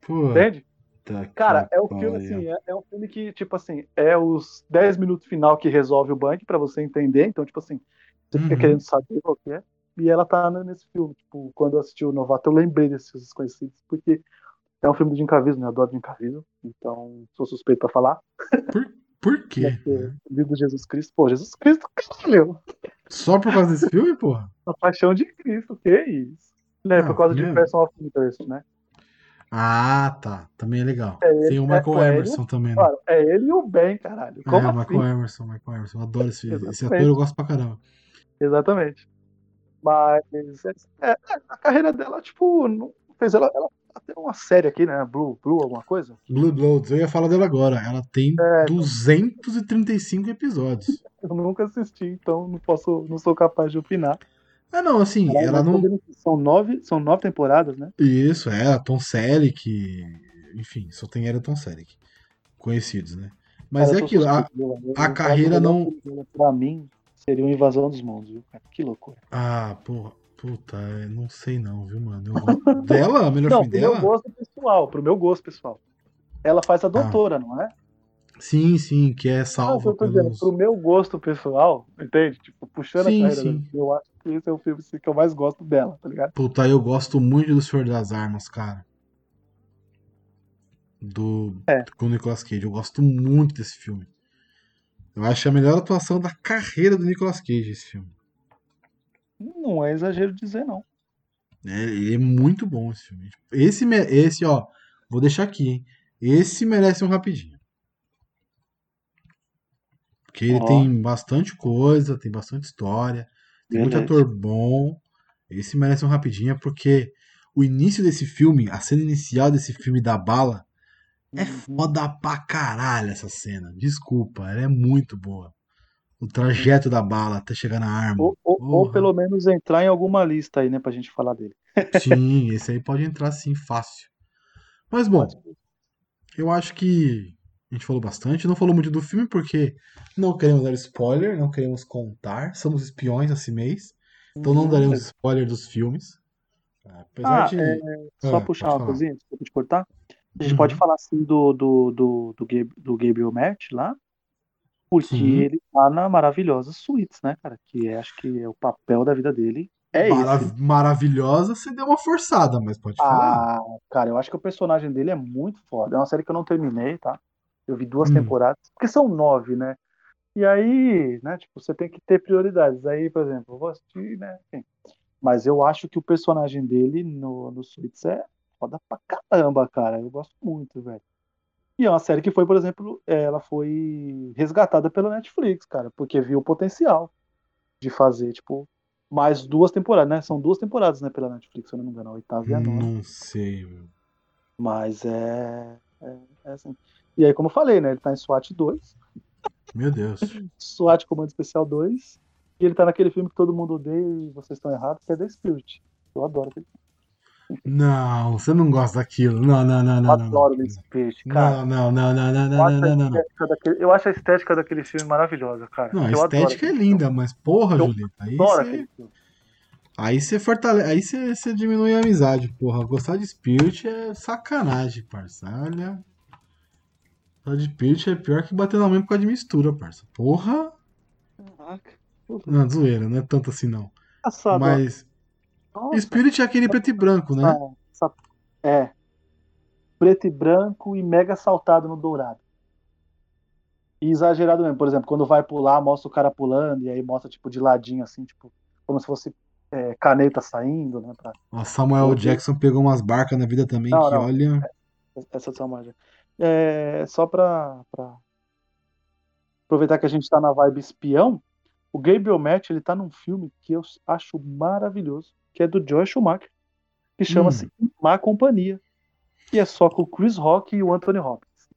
Speaker 1: Puta
Speaker 2: Entende?
Speaker 1: que
Speaker 2: Cara, é um
Speaker 1: pariu.
Speaker 2: filme assim, é, é um filme que tipo assim, é os 10 minutos final que resolve o banco pra você entender, então tipo assim, você fica
Speaker 1: Uhum.
Speaker 2: querendo saber qual que é. E ela tá nesse filme, tipo, quando eu assisti o Novato, eu lembrei desses desconhecidos, porque é um filme do Jim Caviezel, né? Eu adoro Jim Caviezel, então sou suspeito pra falar.
Speaker 1: Por quê?
Speaker 2: Porque o livro de Jesus Cristo, pô, Jesus Cristo, caralho,
Speaker 1: Só por causa desse filme, porra?
Speaker 2: a paixão de Cristo, que é isso? Né,
Speaker 1: Ah,
Speaker 2: por causa de
Speaker 1: primeiro.
Speaker 2: Person of Interest, né?
Speaker 1: Ah, tá. Também é legal.
Speaker 2: É ele,
Speaker 1: Tem o
Speaker 2: é
Speaker 1: Michael
Speaker 2: ele.
Speaker 1: Emerson também, né?
Speaker 2: Claro, é ele e o Ben, caralho.
Speaker 1: É,
Speaker 2: Como
Speaker 1: o
Speaker 2: assim?
Speaker 1: Michael Emerson, Michael Emerson. Eu adoro esse, esse ator, eu gosto pra caramba.
Speaker 2: Exatamente. Mas é, é, a carreira dela, tipo, não fez ela, ela até uma série aqui, né? Blue, Blue, alguma coisa.
Speaker 1: Blue Bloods, eu ia falar dela agora. Ela tem
Speaker 2: É,
Speaker 1: 235 episódios.
Speaker 2: eu nunca assisti, então não posso, não sou capaz de opinar.
Speaker 1: Ah, não, assim,
Speaker 2: Caralho,
Speaker 1: ela não.
Speaker 2: São nove, são nove temporadas, né?
Speaker 1: Isso, é, a Tom Selleck. Enfim, só tem ela e Tom Selleck. Conhecidos, né? Mas
Speaker 2: Cara,
Speaker 1: é aquilo, a,
Speaker 2: eu-
Speaker 1: a carreira
Speaker 2: o
Speaker 1: não-
Speaker 2: dela, Pra mim, seria uma invasão dos mundos, viu, cara? Que loucura.
Speaker 1: Ah, porra, puta, é, não sei não, viu, mano? Eu dela, o melhor
Speaker 2: Não,
Speaker 1: filme
Speaker 2: pro meu
Speaker 1: dela?
Speaker 2: gosto pessoal, pro meu gosto pessoal. Ela faz a doutora, não é?
Speaker 1: Sim, sim, que é
Speaker 2: Não,
Speaker 1: salva
Speaker 2: eu tô dizendo,
Speaker 1: pelos.
Speaker 2: pro meu gosto pessoal, entende? Tipo, puxando
Speaker 1: Sim,
Speaker 2: a carreira
Speaker 1: sim.
Speaker 2: dela, eu acho esse é o filme que eu mais gosto dela, tá ligado?
Speaker 1: Puta, eu gosto muito do Senhor das Armas, cara. Do.
Speaker 2: É.
Speaker 1: Com o Nicolas Cage. Eu gosto muito desse filme. Eu acho a melhor atuação da carreira do Nicolas Cage, esse filme.
Speaker 2: Não é exagero dizer, não.
Speaker 1: É, ele é muito bom esse filme. Esse, esse, ó, vou deixar aqui, hein? Esse merece um rapidinho. Porque ele
Speaker 2: Ó.
Speaker 1: tem bastante coisa, tem bastante história, tem muito ator bom. Esse merece um rapidinho, porque o início desse filme, a cena inicial desse filme da bala, é
Speaker 2: Uhum.
Speaker 1: foda pra caralho essa cena. Desculpa, ela é muito boa. O trajeto da bala até chegar na arma.
Speaker 2: Ou, ou- ou pelo menos entrar em alguma lista aí, né, pra gente falar dele.
Speaker 1: Sim, esse aí pode entrar sim, fácil. Mas bom, eu acho que gente falou bastante. Não falou muito do filme porque não queremos dar spoiler, não queremos contar. Somos espiões esse mês, então não
Speaker 2: Uhum.
Speaker 1: daremos spoiler dos filmes. Apesar
Speaker 2: Ah,
Speaker 1: de.
Speaker 2: é, Só
Speaker 1: Ah,
Speaker 2: puxar uma
Speaker 1: falar.
Speaker 2: coisinha, desculpa te cortar. A gente
Speaker 1: Uhum.
Speaker 2: pode falar assim do, do, do, do, do Gabriel Matt lá, porque
Speaker 1: Sim.
Speaker 2: ele tá na maravilhosa Suítes, né, cara? Que é, acho que é o papel da vida dele. É
Speaker 1: Mara-
Speaker 2: esse.
Speaker 1: Maravilhosa, você deu uma forçada, mas pode falar.
Speaker 2: Ah, cara, eu acho que o personagem dele é muito foda. É uma série que eu não terminei, tá? Eu vi duas
Speaker 1: Hum.
Speaker 2: temporadas, porque são nove, né? E aí, né, tipo, você tem que ter prioridades. Aí, por exemplo, eu vou assistir, né? enfim. Mas eu acho que o personagem dele no, no Suits é foda pra caramba, cara. Eu gosto muito, velho. E é uma série que foi, por exemplo, ela foi resgatada pela Netflix, cara, porque viu o potencial de fazer, tipo, mais duas temporadas, né? São duas temporadas, né, pela Netflix, se eu não me engano, a oitava e a nona.
Speaker 1: Não sei, meu.
Speaker 2: Mas é, é, é assim. E aí, como eu falei, né? Ele tá em SWAT 2,
Speaker 1: Meu Deus.
Speaker 2: SWAT Comando Especial 2, e ele tá naquele filme que todo mundo odeia e vocês estão errados, que é The Spirit. Eu adoro aquele
Speaker 1: Não, você não gosta daquilo. Não, não, não,
Speaker 2: Eu
Speaker 1: não. não,
Speaker 2: adoro
Speaker 1: não.
Speaker 2: The Spirit, cara.
Speaker 1: Não, não, não, não, não,
Speaker 2: Eu
Speaker 1: não, não, não,
Speaker 2: daquele, eu acho a estética daquele filme maravilhosa, cara.
Speaker 1: Não, a
Speaker 2: eu
Speaker 1: estética é linda, mas porra,
Speaker 2: Eu
Speaker 1: Julieta, aí
Speaker 2: filme.
Speaker 1: Você,
Speaker 2: filme.
Speaker 1: aí você fortalece, aí você, você diminui a amizade, porra. Gostar de Spirit é sacanagem, parça. Olha. Gostar de Spirit é pior que bater na mãe por causa de mistura, parça. Porra.
Speaker 2: Caraca.
Speaker 1: Não, zoeira, não é tanto assim não.
Speaker 2: Engraçado.
Speaker 1: Mas
Speaker 2: Nossa,
Speaker 1: Spirit é aquele preto e branco, né?
Speaker 2: É. Preto e branco e mega saltado no dourado. E exagerado mesmo. Por exemplo, quando vai pular, mostra o cara pulando, e aí mostra, tipo, de ladinho, assim, tipo, como se fosse é, caneta saindo, né? Pra...
Speaker 1: Ó, Samuel Jackson pegou umas barcas na vida também,
Speaker 2: Não,
Speaker 1: que
Speaker 2: não.
Speaker 1: olha.
Speaker 2: Essa são mais. É, só pra, pra aproveitar que a gente tá na vibe espião, o Gabriel Matt, ele tá num filme que eu acho maravilhoso, que é do Joel Schumacher, que chama-se Má Companhia, que é só com o Chris Rock e o Anthony Hopkins.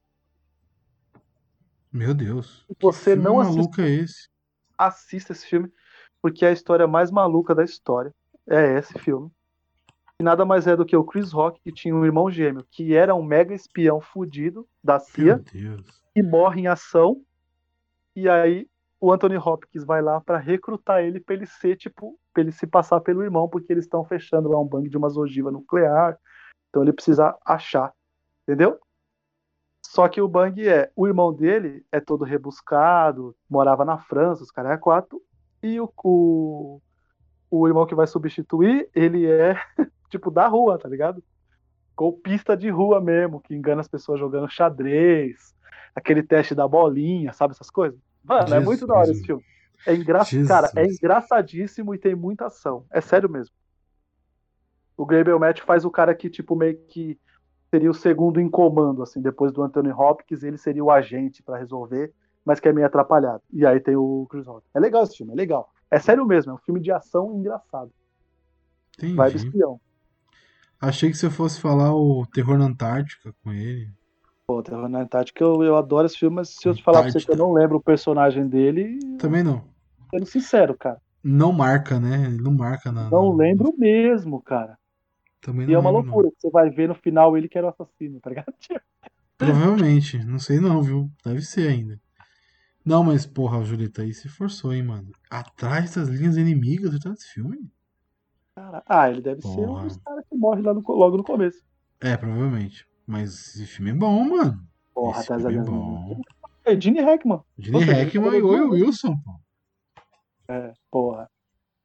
Speaker 1: Meu Deus.
Speaker 2: Se você
Speaker 1: filme
Speaker 2: não
Speaker 1: maluco é esse?
Speaker 2: assista esse filme, porque é a história mais maluca da história. É esse filme. E nada mais é do que o Chris Rock, que tinha um irmão gêmeo, que era um mega espião fudido da CIA, que morre em ação. E aí o Anthony Hopkins vai lá pra recrutar ele pra ele ser tipo, pra ele se passar pelo irmão, porque eles estão fechando lá um bang de umas ogivas nuclear. Então ele precisa achar, entendeu? Só que o bang é, o irmão dele é todo rebuscado, morava na França, os caras é quatro, e o, o, o irmão que vai substituir, ele é tipo da rua, tá ligado? Golpista de rua mesmo, que engana as pessoas jogando xadrez, aquele teste da bolinha, sabe essas coisas? Mano, é
Speaker 1: Jesus.
Speaker 2: muito da hora esse filme. É engra...
Speaker 1: Jesus.
Speaker 2: Cara, é engraçadíssimo e tem muita ação. É sério mesmo. O Gabriel Matt faz o cara que, tipo, meio que seria o segundo em comando, assim, depois do Anthony Hopkins, ele seria o agente para resolver, mas que é meio atrapalhado. E aí tem o Chris Rock. É legal esse filme, é legal. É sério mesmo, é um filme de ação engraçado.
Speaker 1: Entendi.
Speaker 2: Vai do espião.
Speaker 1: Achei que você fosse falar o Terror na Antártica com ele.
Speaker 2: Pô, Terror na Antártica, eu, eu adoro esse filme, mas se eu te falar pra você que eu não lembro o personagem dele,
Speaker 1: Também não.
Speaker 2: sendo sincero, cara.
Speaker 1: Não marca, né? Ele não marca na.
Speaker 2: Não lembro mesmo, cara.
Speaker 1: Também não
Speaker 2: E é uma
Speaker 1: lembro,
Speaker 2: loucura, que você vai ver no final ele que era o assassino, tá ligado?
Speaker 1: Provavelmente. Não sei não, viu? Deve ser ainda. Não, mas porra, Julita, aí se forçou, hein, mano. Atrás das linhas inimigas do desse filme?
Speaker 2: Cara, ah, ele deve ser um
Speaker 1: Porra.
Speaker 2: dos caras que morre lá no, logo no começo.
Speaker 1: É, provavelmente. Mas esse filme é bom, mano.
Speaker 2: Porra,
Speaker 1: esse
Speaker 2: tá
Speaker 1: filme é bom.
Speaker 2: É Gene Hackman.
Speaker 1: Gene Hackman e
Speaker 2: ele
Speaker 1: Owen Wilson, pô.
Speaker 2: É, porra.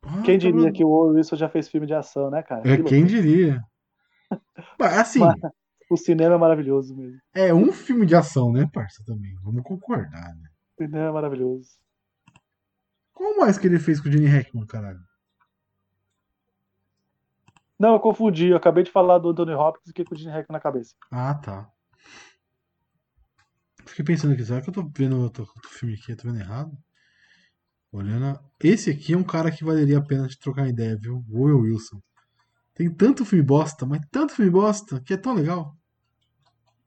Speaker 1: Ah,
Speaker 2: Quem diria que o Owen Wilson já fez filme de ação, né, cara?
Speaker 1: É,
Speaker 2: Que
Speaker 1: quem
Speaker 2: loucura.
Speaker 1: diria? Mas, Assim,
Speaker 2: Mas- O cinema é maravilhoso mesmo.
Speaker 1: é um filme de ação, né, parça, também. Vamos concordar, né?
Speaker 2: O cinema é maravilhoso.
Speaker 1: Qual mais que ele fez com o Gene Hackman, caralho?
Speaker 2: Não, eu confundi. Eu acabei de falar do Anthony Hopkins e fiquei com o Gene Hackman na cabeça.
Speaker 1: Ah, tá. Fiquei pensando aqui, será que eu tô vendo outro, outro filme aqui? Eu tô vendo errado? Olhando. Esse aqui é um cara que valeria a pena de trocar ideia, viu? O Owen Wilson. Tem tanto filme bosta, mas tanto filme bosta, que é tão legal.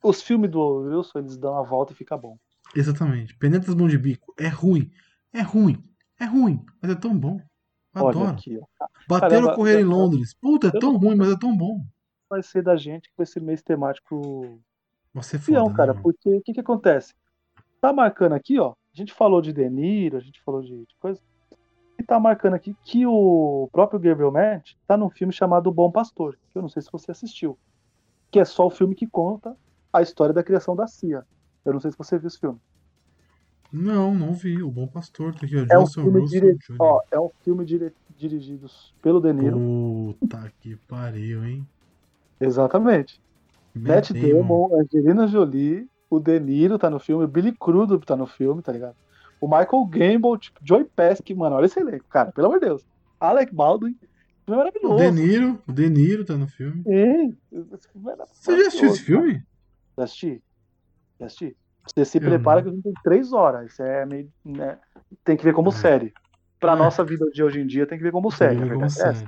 Speaker 2: Os filmes do Owen Wilson, eles dão a volta e fica bom.
Speaker 1: Exatamente. Penetras Mão de Bico. É ruim. É ruim. É ruim. Mas é tão bom. Eu
Speaker 2: Olha
Speaker 1: Adoro.
Speaker 2: aqui, ó.
Speaker 1: Bateram
Speaker 2: caramba,
Speaker 1: correr em Londres. Puta, é tão ruim, mas é tão bom.
Speaker 2: Vai ser da gente com esse mês temático
Speaker 1: Você é foda,
Speaker 2: cara.
Speaker 1: né, mano?
Speaker 2: Porque o que que acontece? Tá marcando aqui, ó. A gente falou de De Niro, a gente falou de, de coisa. E tá marcando aqui que o próprio Gabriel Matt tá num filme chamado O Bom Pastor, que eu não sei se você assistiu. Que é só o filme que conta a história da criação da CIA. Eu não sei se você viu esse filme.
Speaker 1: Não, não vi. O Bom Pastor. Tá aqui, ó.
Speaker 2: É um
Speaker 1: Johnson
Speaker 2: filme, dire... Ó, é um filme dire... dirigido pelo De Niro.
Speaker 1: Puta que pariu, hein?
Speaker 2: Exatamente. Matt
Speaker 1: Matt Damon.
Speaker 2: Angelina Jolie, o De Niro tá no filme, o Billy Crudup tá no filme, tá ligado? O Michael Gambon, tipo, Joey Pesci, mano, olha esse elenco, cara, pelo amor de Deus. Alec Baldwin, é
Speaker 1: O
Speaker 2: maravilhoso.
Speaker 1: De Niro. O De Niro tá no filme.
Speaker 2: Esse filme é
Speaker 1: Você já assistiu esse filme?
Speaker 2: Já assisti? Já assisti? Você se
Speaker 1: Eu
Speaker 2: prepara
Speaker 1: não.
Speaker 2: que a gente tem três horas, isso é meio, né, tem que ver como
Speaker 1: É.
Speaker 2: série. Pra
Speaker 1: É.
Speaker 2: nossa vida de hoje em dia tem que ver como série,
Speaker 1: ver como
Speaker 2: é
Speaker 1: série.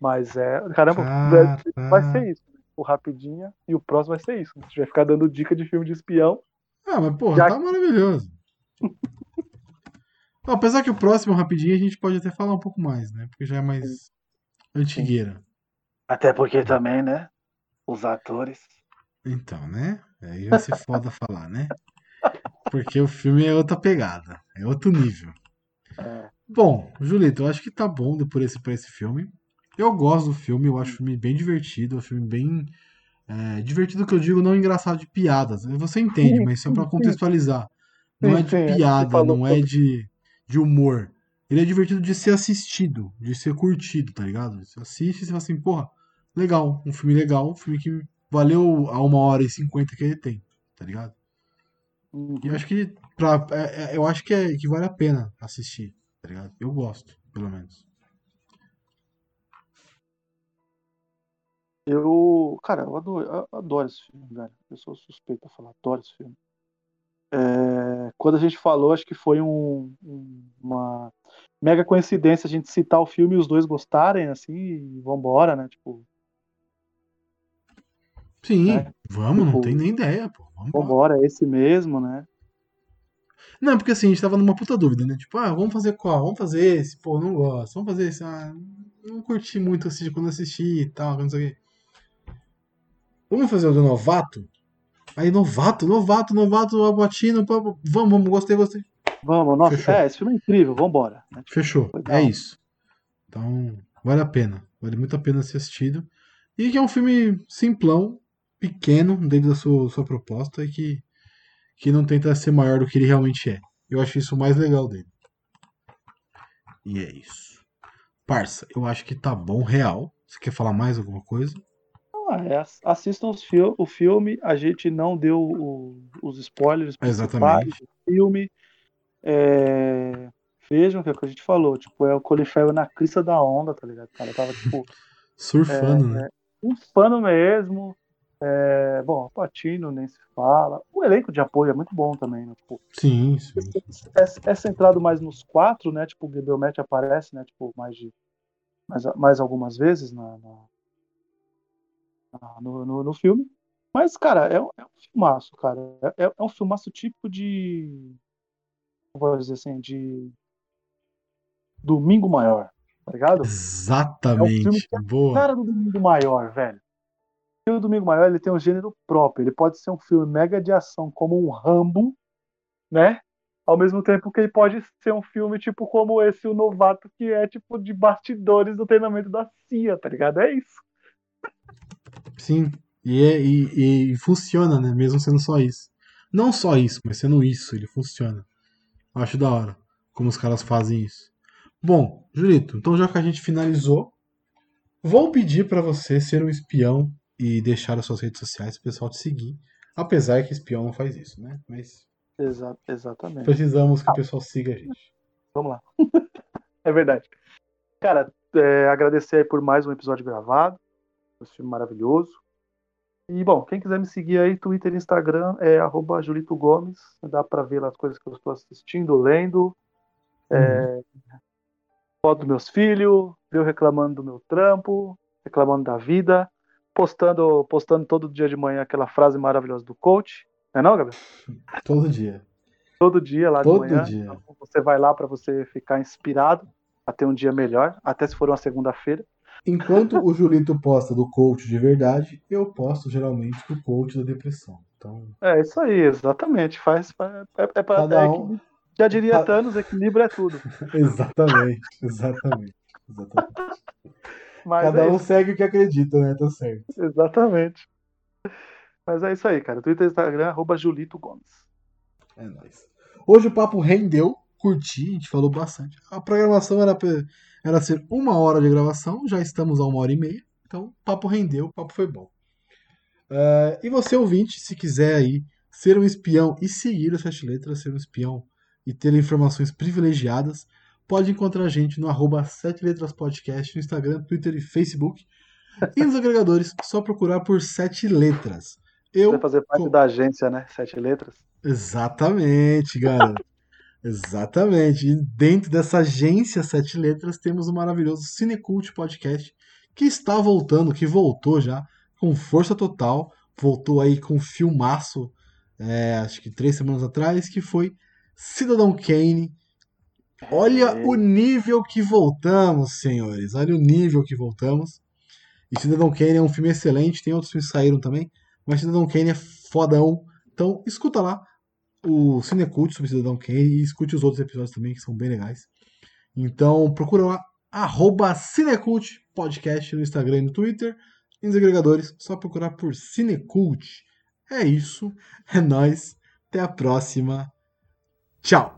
Speaker 2: Mas é, caramba,
Speaker 1: Caraca.
Speaker 2: vai ser isso. O Rapidinha e o próximo vai ser isso. A gente vai ficar dando dica de filme de espião.
Speaker 1: Ah, mas porra,
Speaker 2: Já-
Speaker 1: tá maravilhoso. Ó, Apesar que o próximo, rapidinho, a gente pode até falar um pouco mais, né? Porque já é mais antigueira.
Speaker 2: Até porque também, né? Os atores.
Speaker 1: Então, né? Aí vai ser foda falar, né? Porque o filme é outra pegada, é outro nível.
Speaker 2: É,
Speaker 1: Bom, Julito, eu acho que tá bom por esse, por esse filme. Eu gosto do filme, eu acho o filme bem divertido, é um filme bem. é, divertido que eu digo, não engraçado de piadas. Você entende, mas só pra contextualizar. Não é de
Speaker 2: sim,
Speaker 1: piada, não é de, de humor. Ele é divertido de ser assistido, de ser curtido, tá ligado? Você assiste e você fala assim, porra, legal, um filme legal, um filme que valeu a uma hora e cinquenta que ele tem, tá ligado?
Speaker 2: uhum.
Speaker 1: E eu acho que pra, é- é- eu acho que, é, que vale a pena assistir, tá ligado? Eu gosto, pelo menos.
Speaker 2: Eu, cara, eu adoro, eu adoro esse filme, velho. Eu sou suspeito pra falar, adoro esse filme. É, quando a gente falou, acho que foi um- uma mega coincidência a gente citar o filme e os dois gostarem, assim, e vambora, né? Tipo,
Speaker 1: Sim,
Speaker 2: É.
Speaker 1: vamos, não
Speaker 2: Tipo,
Speaker 1: tem nem ideia, pô. Vamos embora.
Speaker 2: é esse mesmo, né?
Speaker 1: Não, porque assim, a gente tava numa puta dúvida, né? Tipo, ah, vamos fazer qual? Vamos fazer esse, pô, não gosto. Vamos fazer esse, ah, não curti muito assistir quando assisti e tal, não sei o quê. Vamos fazer o do novato? Aí, novato, novato, novato, pá, vamos, vamos, gostei, gostei.
Speaker 2: Vamos, nossa,
Speaker 1: Fechou.
Speaker 2: é, esse filme é incrível, vambora. né?
Speaker 1: Fechou, é isso. Então, vale a pena, vale muito a pena ser assistido. E que é um filme simplão, pequeno, dentro da sua, sua proposta, e que, que não tenta ser maior do que ele realmente é. Eu acho isso o mais legal dele. E é isso. Parça, eu acho que tá bom, real. Você quer falar mais alguma coisa?
Speaker 2: Ah, é, ass- assistam fil- o filme, a gente não deu o- os spoilers
Speaker 1: Exatamente.
Speaker 2: do filme. É, vejam o que, é que a gente falou, tipo, é o Farrell na crista da onda, tá ligado? O cara tava, tipo,
Speaker 1: Surfando, né?
Speaker 2: Um fano mesmo. É, bom, Patino nem se fala. O elenco de apoio é muito bom também, né? Tipo,
Speaker 1: Sim, sim.
Speaker 2: é, é centrado mais nos quatro, né? Tipo, o Gebelmet aparece, né? Tipo, mais de mais, mais algumas vezes na, na- no, no, no filme. Mas, cara, é, um- é um filmaço, cara. É, é um filmaço típico de. Vou dizer assim, de. Domingo Maior, tá ligado?
Speaker 1: Exatamente.
Speaker 2: É um filme que
Speaker 1: Boa.
Speaker 2: cara do Domingo Maior, velho. O Domingo Maior ele tem um gênero próprio. Ele pode ser um filme mega de ação, como um Rambo, né? Ao mesmo tempo que ele pode ser um filme tipo como esse, o Novato, que é tipo de bastidores do treinamento da CIA, tá ligado? É isso.
Speaker 1: Sim. E, é- e, e funciona, né? Mesmo sendo só isso. Não só isso, mas sendo isso, ele funciona. Acho da hora como os caras fazem isso. Bom, Julito, então já que a gente finalizou, vou pedir pra você ser um espião e deixar as suas redes sociais pro pessoal te seguir. Apesar que espião não faz isso, né? Mas
Speaker 2: Exa exatamente.
Speaker 1: precisamos que o pessoal siga a gente.
Speaker 2: Vamos lá. é verdade. Cara, é, agradecer aí por mais um episódio gravado. Esse filme maravilhoso. E, bom, quem quiser me seguir aí, Twitter e Instagram é Julito Gomes. Dá pra ver as coisas que eu estou assistindo, lendo. É, foto dos meus filhos, eu reclamando do meu trampo, reclamando da vida, postando, postando todo dia de manhã aquela frase maravilhosa do coach. Não é não, Gabriel?
Speaker 1: Todo dia.
Speaker 2: todo dia lá
Speaker 1: Todo
Speaker 2: de manhã.
Speaker 1: dia.
Speaker 2: Então, você vai lá para você ficar inspirado a ter um dia melhor, até se for uma segunda-feira.
Speaker 1: Enquanto o Julito posta do coach de verdade, eu posto geralmente do coach da depressão. Então,
Speaker 2: É isso aí, exatamente. Faz, faz- é, é para
Speaker 1: cada um.
Speaker 2: já diria
Speaker 1: Cada-
Speaker 2: Thanos, equilíbrio é tudo.
Speaker 1: Exatamente, exatamente. exatamente.
Speaker 2: Mas
Speaker 1: Cada
Speaker 2: é
Speaker 1: um
Speaker 2: isso,
Speaker 1: segue o que acredita, né? Tá certo.
Speaker 2: exatamente. Mas é isso aí, cara. Twitter e Instagram, arroba Julito Gomes.
Speaker 1: É nóis. Hoje o papo rendeu, curti, a gente falou bastante. A programação era, era ser uma hora de gravação, já estamos a uma hora e meia. Então, o papo rendeu, o papo foi bom. É, e você, ouvinte, se quiser aí ser um espião e seguir as sete letras, ser um espião e ter informações privilegiadas, pode encontrar a gente no arroba sete letras podcast no Instagram, Twitter e Facebook. E nos agregadores, só procurar por sete letras. Eu
Speaker 2: Vai fazer parte
Speaker 1: co-
Speaker 2: da agência, né? Sete letras.
Speaker 1: Exatamente, garoto. Exatamente. E dentro dessa agência Sete Letras temos o maravilhoso Cinecult Podcast, que está voltando, que voltou já com força total. Voltou aí com um filmaço, é, acho que três semanas atrás, que foi Cidadão Kane. Olha
Speaker 2: É.
Speaker 1: o nível que voltamos, senhores. Olha o nível que voltamos. E Cidadão Kane é um filme excelente, tem outros filmes que saíram também, mas Cidadão Kane é fodão. Então escuta lá o Cinecult sobre Cidadão Kane e escute os outros episódios também, que são bem legais. Então procura lá, arroba Cinecult Podcast no Instagram e no Twitter. E nos agregadores, só procurar por Cinecult. É isso, é nóis. Até a próxima. Tchau!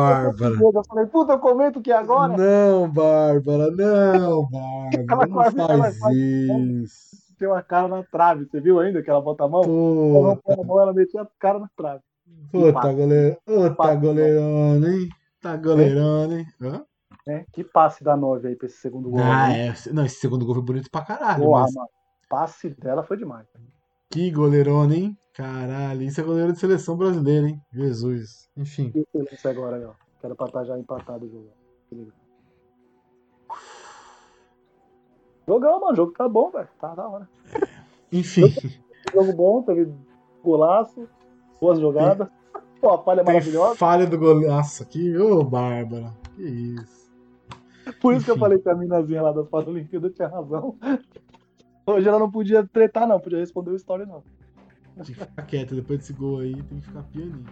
Speaker 1: Bárbara.
Speaker 2: Eu falei, puta, eu comento que agora.
Speaker 1: Não, Bárbara, não, Bárbara,
Speaker 2: Ela
Speaker 1: não
Speaker 2: quase- ela
Speaker 1: faz
Speaker 2: quase-
Speaker 1: isso.
Speaker 2: Tem uma cara na trave. Você viu ainda que ela bota a mão? Ela
Speaker 1: Puta,
Speaker 2: a mão, ela metia a cara na trave.
Speaker 1: puta goleiro, puta goleirona, hein? Tá goleirona, hein? Hã?
Speaker 2: né? Que passe da nove aí pra esse segundo gol.
Speaker 1: Ah,
Speaker 2: né?
Speaker 1: é. Não, esse segundo gol foi bonito pra caralho,
Speaker 2: Porra,
Speaker 1: mas
Speaker 2: mano. Passe dela foi demais.
Speaker 1: que goleirona, hein? Caralho, isso é goleiro de seleção brasileira, hein? Jesus. Enfim.
Speaker 2: Excelência agora aí, ó. Quero pra estar já empatado o jogo. Jogão, mano. O jogo tá bom, velho. Tá da hora.
Speaker 1: Enfim.
Speaker 2: Jogo bom, teve golaço, boas jogadas. Pô, a falha
Speaker 1: Tem
Speaker 2: maravilhosa.
Speaker 1: falha do golaço aqui. Ô, Bárbara. Que isso.
Speaker 2: Por isso que eu
Speaker 1: Enfim.
Speaker 2: falei que a minazinha lá das Paralimpíadas tinha razão. Hoje ela não podia tretar, não. Podia responder o story, não.
Speaker 1: Tem que ficar quieta depois desse gol aí, tem que ficar pianinho.